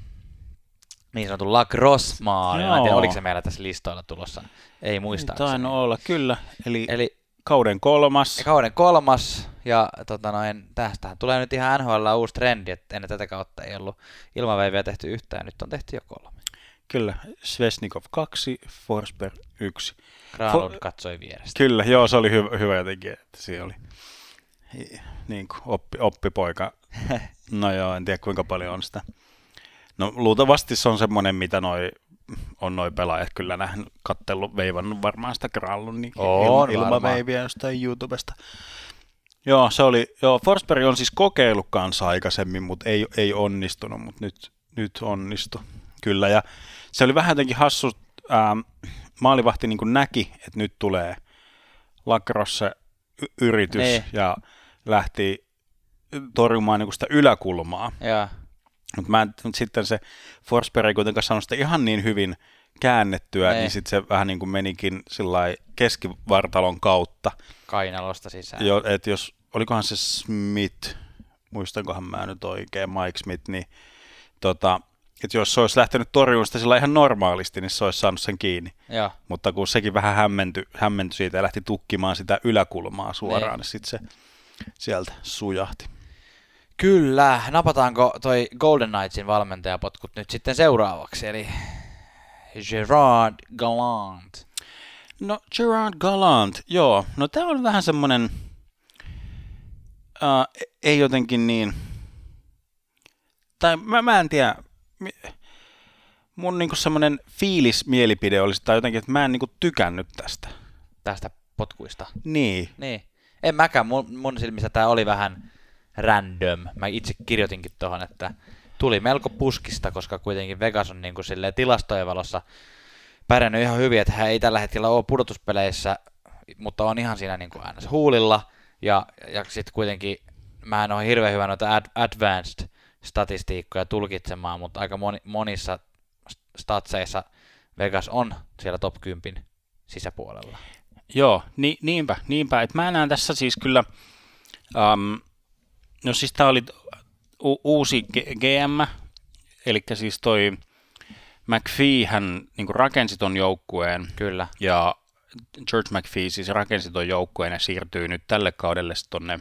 niin sanotun lacrosse-maalin. Mä en tiedä, oliko se meillä tässä listoilla tulossa. Ei muista. Tainnut olla, kyllä. Eli, Eli kauden kolmas. Kauden kolmas, ja tota noin, tästähän tulee nyt ihan NHL uusi trendi, että ennen tätä kautta ei ollut ilmaveiviä tehty yhtään, nyt on tehty jo kolme. Kyllä, Svesnikov 2, Forsberg 1. Granlund For... katsoi vierestä. Kyllä, joo, se oli hyvä, hyvä jotenkin, että siinä oli niin kuin oppi, oppipoika. No joo, en tiedä kuinka paljon on sitä. No luultavasti se on semmoinen, mitä noi on noin pelaajat kyllä nähnyt, kattellut, veivannut varmaan sitä niin ilma, ilmaveiviä jostain YouTubesta. Joo, se oli, joo, Forsberg on siis kokeillut kanssa aikaisemmin, mutta ei, ei onnistunut, mutta nyt, nyt onnistui. Kyllä, ja se oli vähän jotenkin hassu, ähm, maalivahti niin näki, että nyt tulee lacrosse yritys. Niin. ja lähti torjumaan niin sitä yläkulmaa. Ja. Mutta mä, mut sitten se Forsberg ei kuitenkaan saanut sitä ihan niin hyvin käännettyä, ei. niin sitten se vähän niin kuin menikin keskivartalon kautta. Kainalosta sisään. Jo, et jos, olikohan se Smith, muistankohan mä nyt oikein, Mike Smith, niin tota, että jos se olisi lähtenyt torjumaan sitä sillä ihan normaalisti, niin se olisi saanut sen kiinni. Ja. Mutta kun sekin vähän hämmentyi, hämmentyi siitä ja lähti tukkimaan sitä yläkulmaa suoraan, niin, niin sitten se sieltä sujahti. Kyllä, napataanko toi Golden Knightsin valmentajapotkut nyt sitten seuraavaksi, eli Gerard Gallant. No Gerard Gallant, joo. No tää on vähän semmonen, uh, ei jotenkin niin, tai mä, mä en tiedä, mun niinku semmonen fiilismielipide olisi, tai jotenkin, että mä en niinku tykännyt tästä. Tästä potkuista? Niin. Niin. En mäkään, mun, mun silmissä tää oli vähän random. Mä itse kirjoitinkin tuohon, että tuli melko puskista, koska kuitenkin Vegas on niin kuin silleen tilastojen valossa pärjännyt ihan hyvin, että hän ei tällä hetkellä ole pudotuspeleissä, mutta on ihan siinä niin kuin huulilla, ja, ja sitten kuitenkin mä en ole hirveän hyvä noita ad, advanced statistiikkoja tulkitsemaan, mutta aika moni, monissa statseissa Vegas on siellä top 10 sisäpuolella. Joo, ni, niinpä, niinpä. Et mä näen tässä siis kyllä, um, no siis tää oli u- uusi GM, eli siis toi McPhee hän niin rakensi ton joukkueen. Kyllä. Ja George McPhee siis rakensi ton joukkueen ja siirtyy nyt tälle kaudelle tonne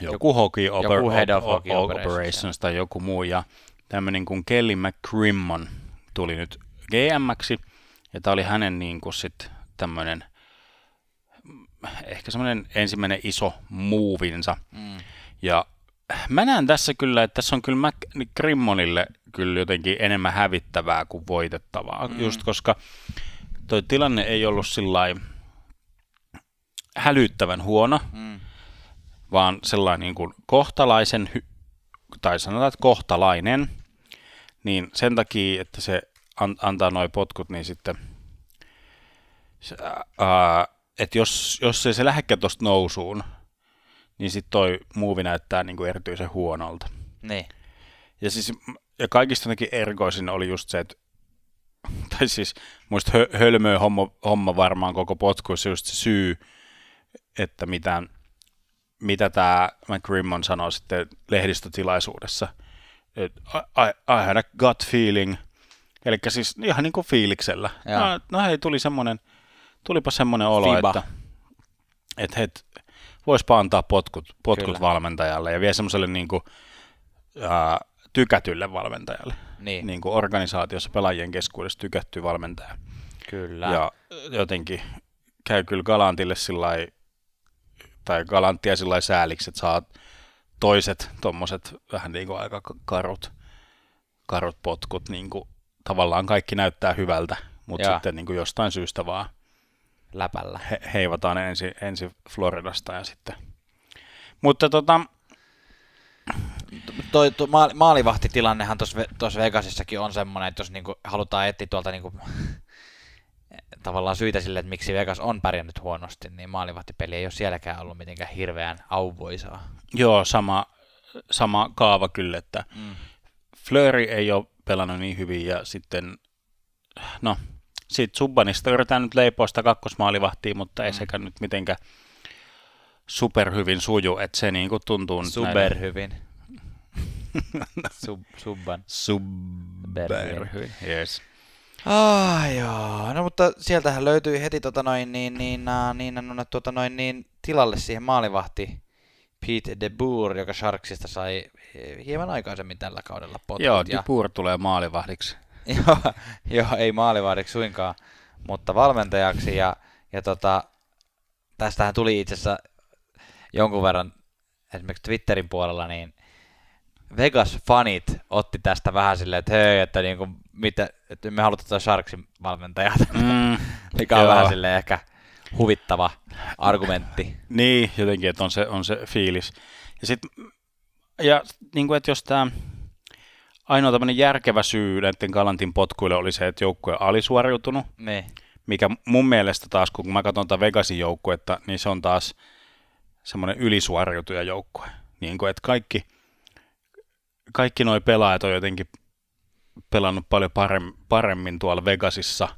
joku hockey, oper- joku head of hockey operations, operations tai joku muu. Ja tämmöinen kuin Kelly McCrimmon tuli nyt GM-ksi, ja tämä oli hänen niin kuin sit tämmöinen ehkä semmoinen ensimmäinen iso muuvinsa. Mm. Ja mä näen tässä kyllä, että tässä on kyllä McCrimmonille kyllä jotenkin enemmän hävittävää kuin voitettavaa, mm. just koska toi tilanne ei ollut sillä hälyttävän huono, mm. vaan sellainen niin kuin kohtalaisen, tai sanotaan, että kohtalainen, niin sen takia, että se antaa noin potkut, niin sitten ää, että jos, jos ei se lähdekään tuosta nousuun, niin sitten toi muuvi näyttää niin kuin erityisen huonolta. Niin. Ja siis ja kaikista jotenkin erikoisin oli just se, että tai siis muista hö, hölmöä homma, homma varmaan koko potkuissa just se syy, että mitä, mitä tämä McGrimmon sanoi sitten lehdistötilaisuudessa. Et, I, I, had a gut feeling, eli siis ihan niin kuin fiiliksellä. No, no hei, tuli semmoinen, tulipa semmoinen olo, Fiba. että, että het, voispa antaa potkut, potkut valmentajalle ja vie semmoiselle niin kuin, uh, tykätylle valmentajalle. Niin. niin kuin organisaatiossa pelaajien keskuudessa tykätty valmentaja. Kyllä. Ja jotenkin käy kyllä Galantille sillä tai Galanttia sillä sääliksi, että saa toiset tuommoiset vähän niin kuin aika karut, karut potkut, niin kuin tavallaan kaikki näyttää hyvältä, mutta ja. sitten niin kuin jostain syystä vaan läpällä. He, heivataan ensin ensi Floridasta ja sitten. Mutta tota, toi, toi maali, maalivahtitilannehan tuossa Vegasissakin on semmoinen, että jos niinku halutaan etsiä tuolta niinku, tavallaan syitä sille, että miksi Vegas on pärjännyt huonosti, niin maalivahtipeli ei ole sielläkään ollut mitenkään hirveän auvoisaa. Joo, sama, sama kaava kyllä, että mm. Flöri ei ole pelannut niin hyvin ja sitten, no, sitten Subbanista yritetään nyt leipoa sitä kakkosmaalivahtia, mutta ei mm. sekä nyt mitenkään superhyvin suju, että se niinku tuntuu... Superhyvin. Sub, subban. Subberhyvin, yes. Ah, joo. No mutta sieltähän löytyi heti tota noin, niin, niin, niin, niin, niin, tota noin, niin, tilalle siihen maalivahti Pete de Boer, joka Sharksista sai hieman aikaisemmin tällä kaudella potkut. Joo, de Boer tulee maalivahdiksi. joo, joo, ei maalivahdiksi suinkaan, mutta valmentajaksi. Ja, ja tota, tästähän tuli itse asiassa jonkun verran esimerkiksi Twitterin puolella, niin Vegas-fanit otti tästä vähän silleen, että hei, että, niinku, mitä, että me halutaan tuota Sharksin valmentajaa, mm, mikä on joo. vähän silleen ehkä huvittava argumentti. niin, jotenkin, että on se, on se fiilis. Ja, sit, ja niin kuin, että jos tämä ainoa tämmöinen järkevä syy näiden Galantin potkuille oli se, että joukkue on alisuoriutunut, niin. mikä mun mielestä taas, kun mä katson tätä Vegasin joukkuetta, niin se on taas semmoinen ylisuoriutuja joukkue. Niin kuin, että kaikki, kaikki nuo pelaajat on jotenkin pelannut paljon paremmin, paremmin tuolla Vegasissa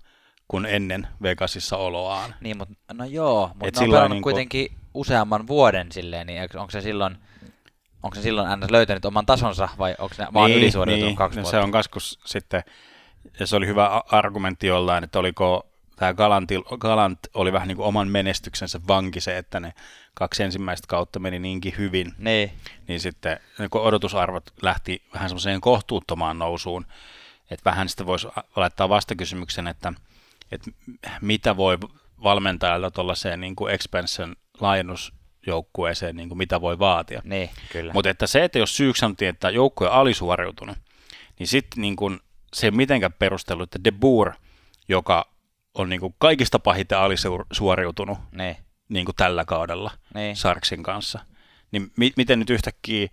kuin ennen Vegasissa oloaan. Niin, mutta no joo, mutta ne on pelannut niin kuin... kuitenkin useamman vuoden silleen, niin onko se silloin onko se silloin ns. löytänyt oman tasonsa vai onko ne vaan niin, ylisuoriutunut niin, kaksi vuotta? Se on kaskus sitten, ja se oli hyvä argumentti jollain, että oliko tämä Galant, Galant oli vähän niin kuin oman menestyksensä vanki se, että ne kaksi ensimmäistä kautta meni niinkin hyvin. Niin. Niin sitten niin kun odotusarvot lähti vähän semmoiseen kohtuuttomaan nousuun, että vähän sitten voisi laittaa vastakysymyksen, että, että mitä voi valmentajalta tuollaiseen niin kuin expansion laajennusjoukkueeseen, niin kuin mitä voi vaatia. Niin, kyllä. Mutta että se, että jos syyksi sanottiin, että joukkue on alisuoriutunut, niin sitten niin kuin se mitenkään perustellut, että De Boer, joka on niin kuin kaikista pahiten alisuoriutunut niin. Niin kuin tällä kaudella niin. Sarksin kanssa. Niin mi- miten nyt yhtäkkiä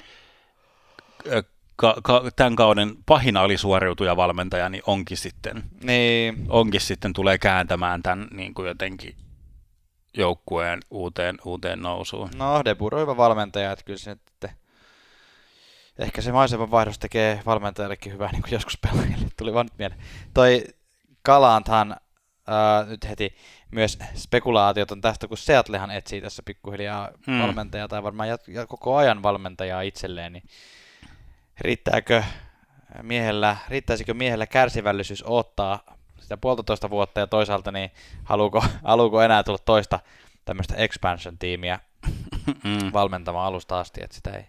ka- ka- tämän kauden pahin alisuoriutuja valmentaja, niin onkin sitten, Niin, onkin sitten tulee kääntämään tämän niin kuin jotenkin joukkueen uuteen, uuteen nousuun. no De Boer on hyvä valmentaja, että kyllä se sitten... Ehkä se maiseman vaihdos tekee valmentajallekin hyvää, niin kuin joskus pelaajille. Tuli vaan nyt mieleen. Toi Galanthan ää, nyt heti myös spekulaatiot on tästä, kun Seattlehan etsii tässä pikkuhiljaa Hmm. hmm. valmentajaa tai varmaan jat- ja koko ajan valmentajaa itselleen, niin riittääkö miehellä, riittäisikö miehellä kärsivällisyys odottaa sitä puolitoista vuotta ja toisaalta niin haluuko, haluuko enää tulla toista tämmöistä expansion-tiimiä Mm. valmentamaan alusta asti, että sitä ei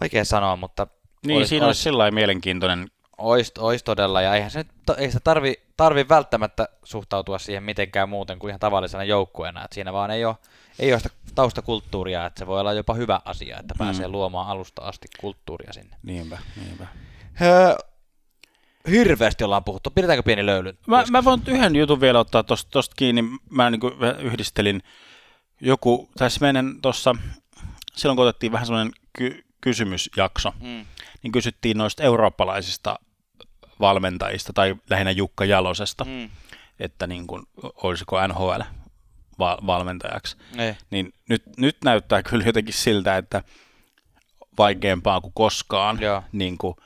vaikea sanoa, mutta Niin, olis- siinä olis- olisi sillä mielenkiintoinen. Ois, ois todella, ja eihän se nyt, ei sitä tarvi, tarvi välttämättä suhtautua siihen mitenkään muuten kuin ihan tavallisena joukkueena, että siinä vaan ei ole, ei ole sitä taustakulttuuria, että se voi olla jopa hyvä asia, että pääsee Mm. luomaan alusta asti kulttuuria sinne. Niinpä, niinpä. Öö, hirveästi ollaan puhuttu, pidetäänkö pieni löyly? Mä, mä voin yhden jutun vielä ottaa tosta kiinni. Mä niin yhdistelin joku, tässä meidän tuossa, silloin kun otettiin vähän semmoinen ky- kysymysjakso, Mm. niin kysyttiin noista eurooppalaisista valmentajista, tai lähinnä Jukka Jalosesta, mm. Että niin kuin, olisiko NHL va- valmentajaksi. Ei. Niin nyt, nyt näyttää kyllä jotenkin siltä, että vaikeampaa kuin koskaan Joo. niin kuin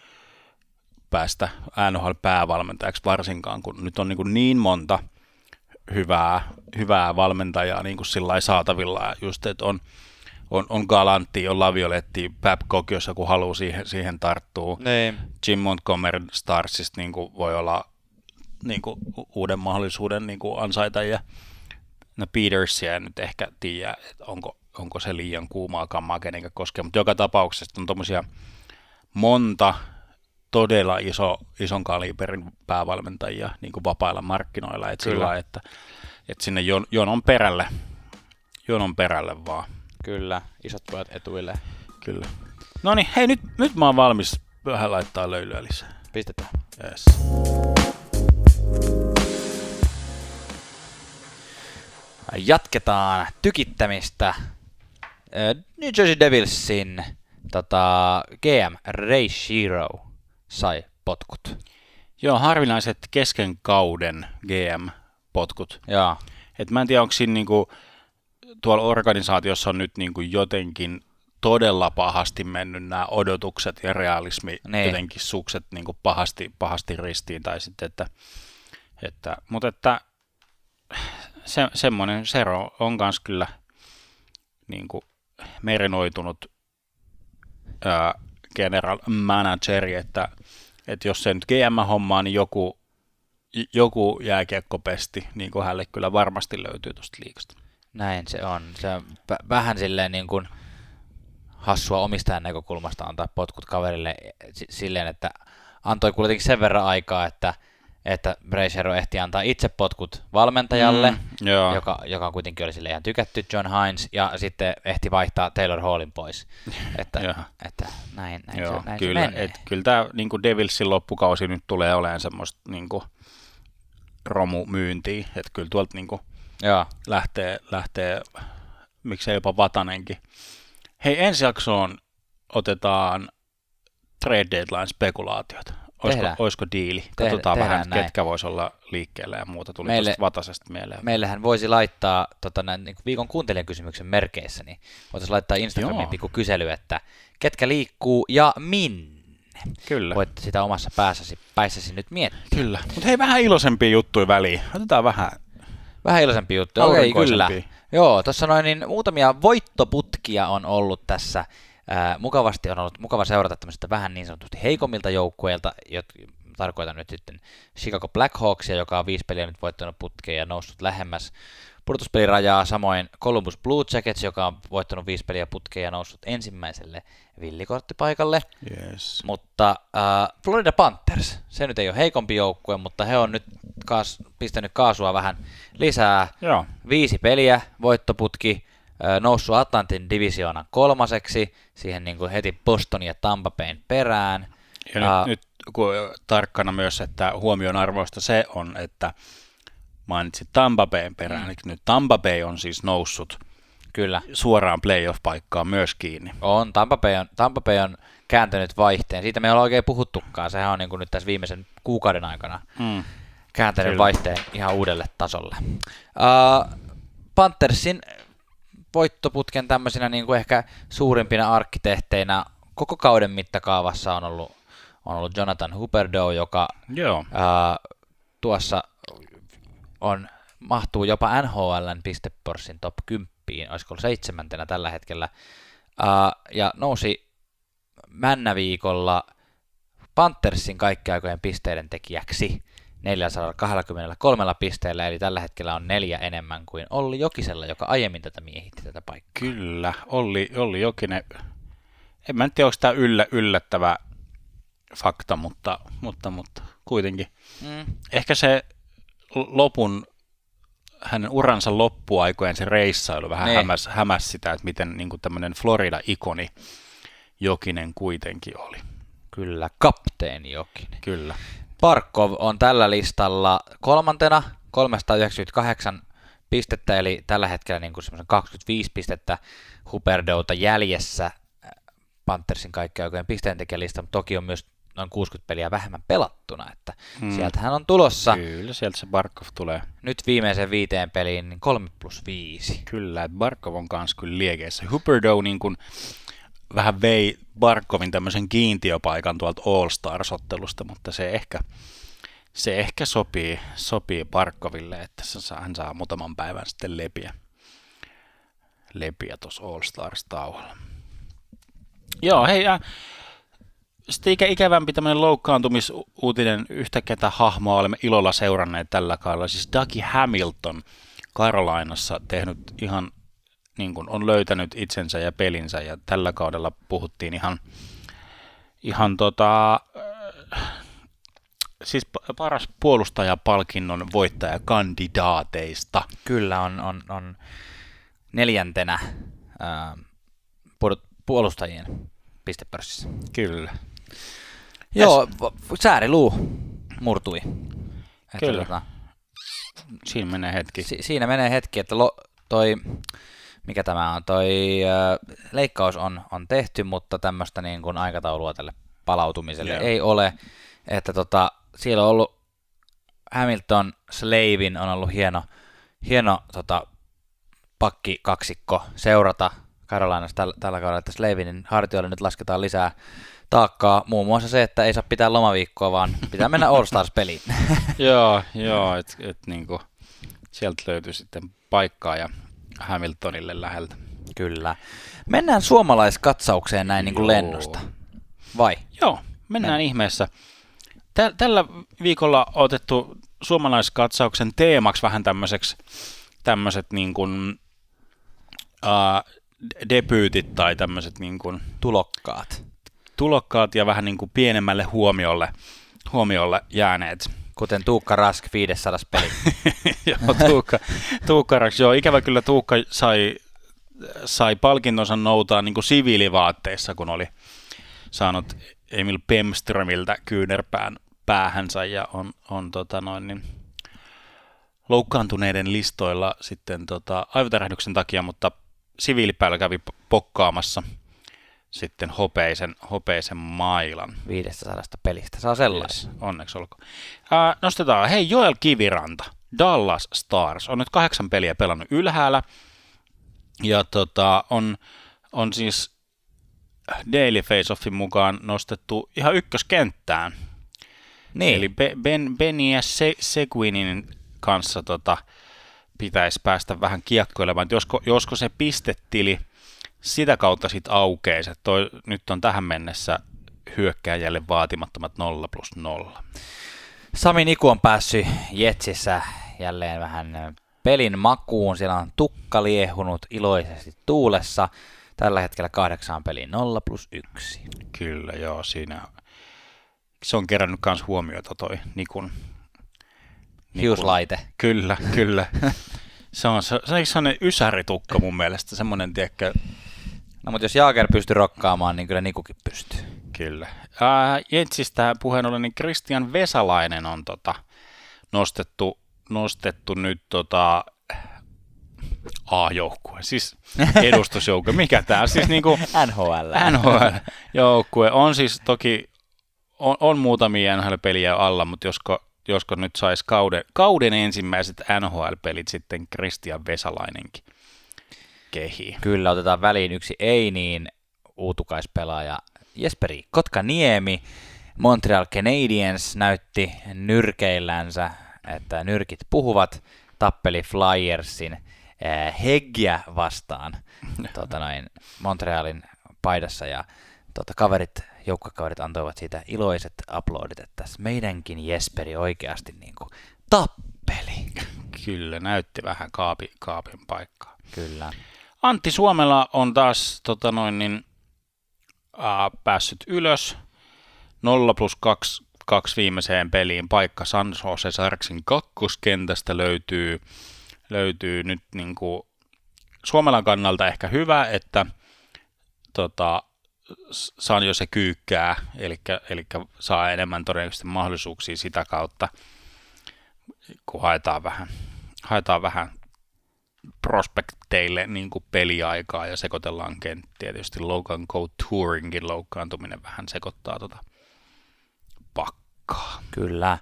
päästä NHL-päävalmentajaksi varsinkaan, kun nyt on niin, kuin niin monta hyvää, hyvää valmentajaa niin kuin sillä saatavilla, just että on, on, on Galantti, on Lavioletti, Babcock, jos joku haluaa siihen, siihen tarttua. Niin. Jim Montgomery Starsista niin kuin voi olla niin kuin, uuden mahdollisuuden niin kuin ansaita ja no Petersia en nyt ehkä tiedä, että onko, onko se liian kuumaa kammaa kenenkä koskee, mutta joka tapauksessa on tuommoisia monta todella iso, ison kaliberin päävalmentajia niin kuin vapailla markkinoilla, että, Kyllä. sillä että, että sinne jon, jonon perälle, jonon perälle vaan, Kyllä, isot pojat etuille. kyllä. No niin, hei nyt, nyt mä oon valmis vähän laittaa löylyä lisää. Pistetään. Yes. Jatketaan tykittämistä. New Jersey Devilsin tota, GM Ray Shiro sai potkut. Joo, harvinaiset kesken kauden GM-potkut. Joo, Et mä en tiedä, onko siinä niinku, tuolla organisaatiossa on nyt niinku jotenkin todella pahasti mennyt nämä odotukset ja realismi Niin. jotenkin sukset niinku pahasti, pahasti ristiin. Tai sitten, että, että, mutta että se, semmoinen Sero on kans kyllä niinku merinoitunut ää, general manageri, että, että jos se nyt GM-hommaa, niin joku, joku jääkiekkopesti, niin kuin hänelle kyllä varmasti löytyy tuosta liikasta. Näin se on. Se on vä- vähän silleen niin kuin hassua omistajan näkökulmasta antaa potkut kaverille si- silleen, että antoi kuitenkin sen verran aikaa, että, että Shiro ehti antaa itse potkut valmentajalle, Mm, joo. joka, joka kuitenkin oli sille ihan tykätty, John Hines, ja sitten ehti vaihtaa Taylor Hallin pois. Että, Joo. että näin, näin, Joo, se, näin kyllä, se menee. et, kyllä tämä niin Devilsin loppukausi nyt tulee olemaan semmoista niin romumyyntiä, että kyllä tuolta niin Joo, lähtee, lähtee, miksei jopa Vatanenkin. Hei, ensi jaksoon otetaan trade deadline spekulaatiot. Olisiko, olisiko diili? Tehdään- Katsotaan vähän, tehdään näin. ketkä vois olla liikkeellä ja muuta. Tuli Meille- Vatasesta mieleen. meillähän voisi laittaa tota, näin, niin kuin viikon kuuntelijan kysymyksen merkeissä, niin voitaisiin laittaa Instagramiin pikku kysely, että ketkä liikkuu ja minne. Kyllä. Voit sitä omassa päässäsi, päissäsi nyt miettiä. Kyllä. Mutta hei, vähän iloisempia juttuja väliin. Otetaan vähän Vähän iloisempi juttu. Okei, kyllä. aurinkoisempia. Joo, tuossa noin niin muutamia voittoputkia on ollut tässä. Ää, mukavasti on ollut mukava seurata tämmöistä vähän niin sanotusti heikommilta joukkueilta, jot, tarkoitan nyt sitten Chicago Blackhawksia, joka on viisi peliä nyt voittanut putkeen ja noussut lähemmäs pudotuspelirajaa, samoin Columbus Blue Jackets, joka on voittanut viisi peliä putkeen ja noussut ensimmäiselle villikorttipaikalle. Yes. Mutta äh, Florida Panthers, se nyt ei ole heikompi joukkue, mutta he on nyt kaas, pistänyt kaasua vähän lisää. Joo. Viisi peliä, voittoputki, noussut Atlantin divisioonan kolmaseksi, siihen niin kuin heti Boston ja Tampa Bayn perään. Ja nyt, nyt kun tarkkana myös, että huomion arvoista se on, että mainitsit Tampa Bayn perään, mm. nyt Tampa Bay on siis noussut Kyllä. suoraan playoff-paikkaan myös kiinni. On, Tampa Bay on, Tampa Bay on kääntänyt vaihteen. Siitä me ei ole oikein puhuttukaan. Sehän on niin kuin nyt tässä viimeisen kuukauden aikana Mm. Kääntänyt Kyllä. vaihteen ihan uudelle tasolle. Uh, Panthersin voittoputken tämmöisinä niin kuin ehkä suurimpina arkkitehteinä koko kauden mittakaavassa on ollut, on ollut Jonathan Huberdeau, joka Joo. uh, tuossa on, mahtuu jopa NHLn pisteporssin top 10, olisiko ollut seitsemäntenä tällä hetkellä, uh, ja nousi männäviikolla Panthersin kaikkiaikojen pisteiden tekijäksi 423 pisteellä, eli tällä hetkellä on neljä enemmän kuin Olli Jokisella, joka aiemmin tätä miehitti tätä paikkaa. Kyllä, Olli, Olli Jokinen, en mä tiedä, onko tämä yllä, yllättävä fakta, mutta, mutta, mutta kuitenkin. Mm. Ehkä se lopun, hänen uransa loppuaikojen se reissailu vähän Niin. hämäs, hämäs sitä, että miten niin tämmöinen Florida-ikoni Jokinen kuitenkin oli. Kyllä, kapteeni Jokinen. Kyllä. Barkov on tällä listalla kolmantena, 398 pistettä, eli tällä hetkellä niin kuin semmoisen 25 pistettä Huberdouta jäljessä Panthersin kaikkiaikojen pisteentekijälista, mutta toki on myös noin 60 peliä vähemmän pelattuna, että Mm. mm. sieltähän on tulossa Kyllä, sieltä se Barkov tulee. nyt viimeiseen viiteen peliin niin 3 plus 5. Kyllä, että Barkov on kanssa kyllä liekeissä. Huberdeau niin kuin vähän vei Barkovin tämmöisen kiintiöpaikan tuolta All Stars-ottelusta, mutta se ehkä, se ehkä sopii, sopii Barkoville, että hän saa muutaman päivän sitten lepiä, lepiä tuossa All Stars-tauolla. Joo, hei, ja sitten ikä, ikävämpi tämmöinen loukkaantumisuutinen yhtä ketä hahmoa olemme ilolla seuranneet tällä kaudella. Siis Dougie Hamilton Carolinassa tehnyt ihan, niin kuin on löytänyt itsensä ja pelinsä ja tällä kaudella puhuttiin ihan, ihan tota, äh, siis pa- paras puolustajapalkinnon voittajakandidaateista. Kyllä on, on, on neljäntenä ää, puolut- puolustajien pistepörssissä. Kyllä. Joo, v- sääriluu murtui. Että Kyllä. Tota, Siinä menee hetki. si- siinä menee hetki, että lo- toi, mikä tämä on, toi äh, leikkaus on, on tehty, mutta tämmöistä niin kuin aikataulua tälle palautumiselle Joo. ei ole. Että tota, siellä on ollut Hamilton, Slavin on ollut hieno, hieno tota, pakki kaksikko seurata Carolinassa tällä, tällä kaudella, että Slavinin hartioille nyt lasketaan lisää taakkaa, muun muassa se, että ei saa pitää lomaviikkoa, vaan pitää mennä All Stars-peliin. joo, joo, että et, niinku, sieltä löytyy sitten paikkaa ja Hamiltonille läheltä. Kyllä. Mennään suomalaiskatsaukseen näin niin kuin Joo. lennosta. Vai? Joo, mennään ihmeessä. Tä- tällä viikolla on otettu suomalaiskatsauksen teemaksi vähän tämmöiseksi tämmöiset niin kuin, uh, debyytit tai tämmöiset niin kuin Tulokkaat. tulokkaat ja vähän niin kuin pienemmälle huomiolle, huomiolle jääneet. Kuten Tuukka Rask 500 peli. joo, Tuukka, Tuukka Raks, joo, ikävä kyllä Tuukka sai, sai palkintonsa noutaa niin kuin siviilivaatteissa, kun oli saanut Emil Pemströmiltä kyynärpään päähänsä ja on, on tota noin, niin, loukkaantuneiden listoilla sitten tota, aivotärähdyksen takia, mutta siviilipäällä kävi pokkaamassa sitten hopeisen, hopeisen mailan. 500 pelistä. Saa sellaisen. Yes, onneksi olkoon. Ää, nostetaan, hei Joel Kiviranta, Dallas Stars, on nyt kahdeksan peliä pelannut ylhäällä, ja tota, on, on siis Daily Face-Offin mukaan nostettu ihan ykköskenttään. Niin. Eli Be- Ben, Benny ja Se- Seguinin kanssa tota, pitäisi päästä vähän kiekkoilemaan, että josko, josko se pistetili sitä kautta sitten aukeisi, että toi, nyt on tähän mennessä hyökkääjälle vaatimattomat 0 plus 0. Sami Niku on päässyt Jetsissä jälleen vähän pelin makuun. Siellä on tukka liehunut iloisesti tuulessa. Tällä hetkellä kahdeksaan peliin 0 plus 1. Kyllä, joo, siinä se on kerännyt myös huomiota toi Nikun. Hiuslaite. Kyllä, kyllä. Se on, se, se on sellainen ysäritukka mun mielestä, semmoinen, tiedätkö, No mutta jos Jaager pystyy rokkaamaan, niin kyllä Nikukin pystyy. Kyllä. Ää, Jentsistä puheen ollen, niin Christian Vesalainen on tota, nostettu, nostettu nyt tota, A-joukkue, siis edustusjoukkue. Mikä tämä siis niinku NHL. NHL-joukkue on siis toki, on, on muutamia NHL-peliä alla, mutta josko, josko nyt saisi kauden, kauden ensimmäiset NHL-pelit sitten Christian Vesalainenkin kehi. Kyllä, otetaan väliin yksi ei niin uutukaispelaaja Jesperi Kotkaniemi. Montreal Canadiens näytti nyrkeillänsä, että nyrkit puhuvat, tappeli Flyersin äh, Heggiä vastaan tota noin, Montrealin paidassa ja tota, kaverit, joukkakaverit antoivat siitä iloiset aplodit, että meidänkin Jesperi oikeasti niin kuin, tappeli. Kyllä, näytti vähän kaapi, kaapin paikkaa. Kyllä. Antti Suomela on taas tota noin, niin, äh, päässyt ylös. 0 plus 2, 2 viimeiseen peliin. Paikka San Jose Sarksin kakkoskentästä löytyy, löytyy nyt niin kuin Suomelan kannalta ehkä hyvä, että tota, San Jose kyykkää, eli, eli saa enemmän todennäköisesti mahdollisuuksia sitä kautta, kun haetaan vähän, haetaan vähän prospekteille niin kuin peliaikaa ja sekoitellaan kenttiä. Tietysti Logan Couturingin loukkaantuminen vähän sekoittaa tota pakkaa. Kyllä.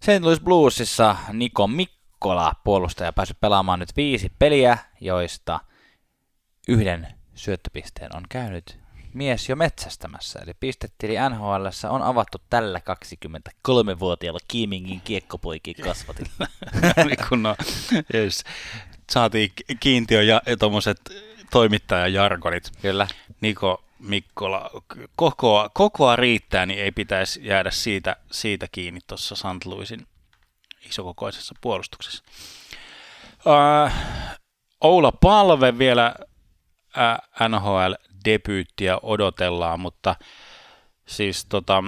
St. Louis Bluesissa Niko Mikkola, puolustaja, päässyt pelaamaan nyt viisi peliä, joista yhden syöttöpisteen on käynyt mies jo metsästämässä. Eli pistetili NHL on avattu tällä 23-vuotiaalla Kiimingin kiekkopoikien kasvatilla. kun no, yes saatiin kiintiö ja tuommoiset toimittajajargonit. Kyllä. Niko Mikkola, kokoa, kokoa riittää, niin ei pitäisi jäädä siitä, siitä kiinni tuossa St. Louisin isokokoisessa puolustuksessa. Uh, Oula Palve vielä uh, NHL-debyyttiä odotellaan, mutta siis tota,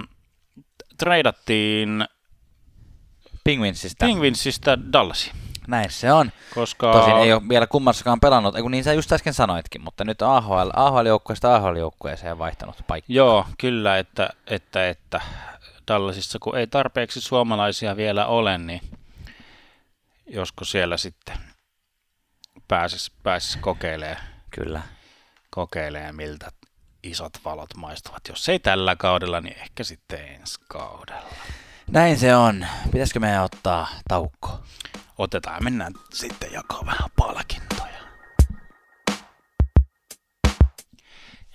treidattiin Penguinsista. Penguinsista Dallasiin. Näin se on. Koska... Tosin ei ole vielä kummassakaan pelannut, kun niin sä just äsken sanoitkin, mutta nyt AHL, AHL-joukkueesta AHL-joukkueeseen vaihtanut paikka. Joo, kyllä, että, että, että Dallasissa kun ei tarpeeksi suomalaisia vielä ole, niin josko siellä sitten pääsis, pääsis kokeilemaan, kyllä. kokeilemaan, miltä isot valot maistuvat. Jos ei tällä kaudella, niin ehkä sitten ensi kaudella. Näin se on. Pitäisikö meidän ottaa taukko? Otetaan ja mennään sitten jakaa vähän palkintoja.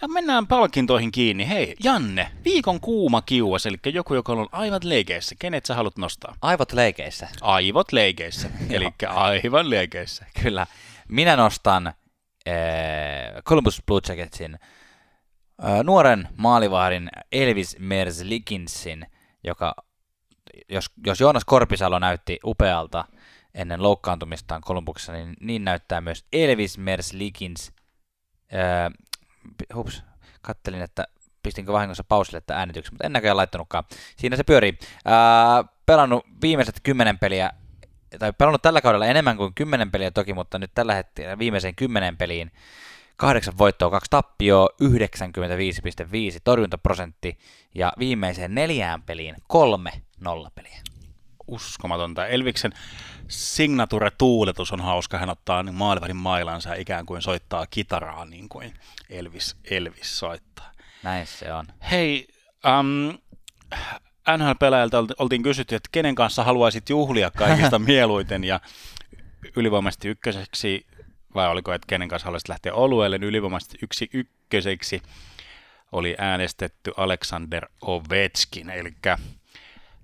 Ja mennään palkintoihin kiinni. Hei, Janne, viikon kuuma kiuas, eli joku, joka on aivan leikeissä. Kenet sä haluat nostaa? Aivot leikeissä. Aivot leikeissä, eli aivan leikeissä. Kyllä. Minä nostan äh, Columbus Blue Jacketsin äh, nuoren maalivahdin Elvis Merzlikinsin, joka, jos, jos Joonas Korpisalo näytti upealta – ennen loukkaantumistaan Kolumbuksessa, niin, niin näyttää myös Elvis Merslikins. Öö, hups, kattelin, että pistinkö vahingossa pausille että äänityksen, mutta en näköjään laittanutkaan. Siinä se pyörii. Öö, pelannut viimeiset kymmenen peliä, tai pelannut tällä kaudella enemmän kuin kymmenen peliä toki, mutta nyt tällä hetkellä viimeiseen kymmenen peliin kahdeksan voittoa, kaksi tappioa, 95,5 torjuntaprosentti ja viimeiseen neljään peliin kolme nollapeliä. Uskomatonta. Elviksen signature-tuuletus on hauska. Hän ottaa niin maalivahdin mailansa ja ikään kuin soittaa kitaraa niin kuin Elvis, Elvis soittaa. Näin se on. Hei, um, NHL-pelaajilta oltiin kysytty, että kenen kanssa haluaisit juhlia kaikista mieluiten ja ylivoimaisesti ykköseksi, vai oliko, että kenen kanssa haluaisit lähteä olueelle, niin ylivoimaisesti yksi ykköseksi oli äänestetty Alexander Ovechkin, eli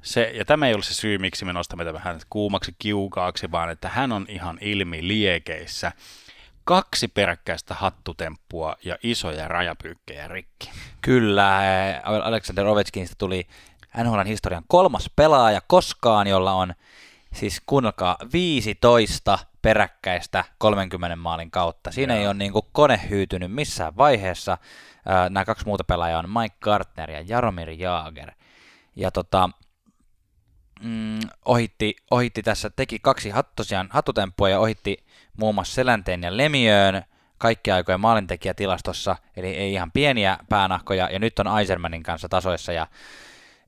se, ja tämä ei ole se syy, miksi me nostamme tämän vähän kuumaksi kiukaaksi, vaan että hän on ihan ilmi liekeissä. Kaksi peräkkäistä hattutemppua ja isoja rajapyykkejä rikki. Kyllä, Alexander Ovechkinista tuli NHLn historian kolmas pelaaja koskaan, jolla on siis kuunnelkaa 15 peräkkäistä 30 maalin kautta. Siinä Joo. ei ole niin kuin kone hyytynyt missään vaiheessa. Nämä kaksi muuta pelaajaa on Mike Gartner ja Jaromir Jaager. Ja tota, mm, ohitti, ohitti tässä, teki kaksi hattosian, hattutemppua ja ohitti muun muassa Selänteen ja Lemiöön kaikki aikojen maalintekijätilastossa, eli ei ihan pieniä päänahkoja, ja nyt on Eisermanin kanssa tasoissa ja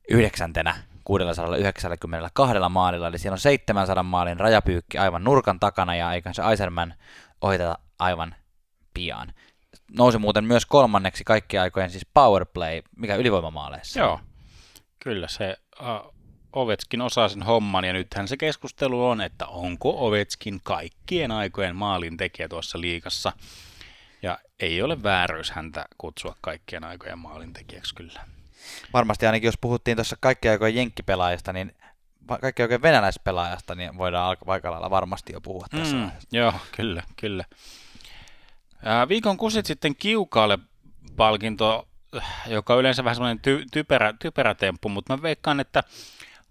yhdeksäntenä 692 maalilla, eli siellä on 700 maalin rajapyykki aivan nurkan takana, ja eikä se Eiserman ohiteta aivan pian. Nousi muuten myös kolmanneksi kaikkien aikojen siis powerplay, mikä ylivoimamaaleissa. Joo, kyllä se uh, Ovetskin osaa sen homman, ja nythän se keskustelu on, että onko Ovetskin kaikkien aikojen maalin tekijä tuossa liikassa. Ja ei ole vääryys häntä kutsua kaikkien aikojen maalintekijäksi kyllä. Varmasti ainakin jos puhuttiin tuossa kaikkien aikojen jenkkipelaajista, niin kaikki oikein venäläispelaajasta, niin voidaan aika lailla varmasti jo puhua tässä. Mm, joo, kyllä, kyllä. Ää, viikon kusit sitten kiukaalle palkinto, joka on yleensä vähän semmoinen ty- typerä, typerä temppu, mutta mä veikkaan, että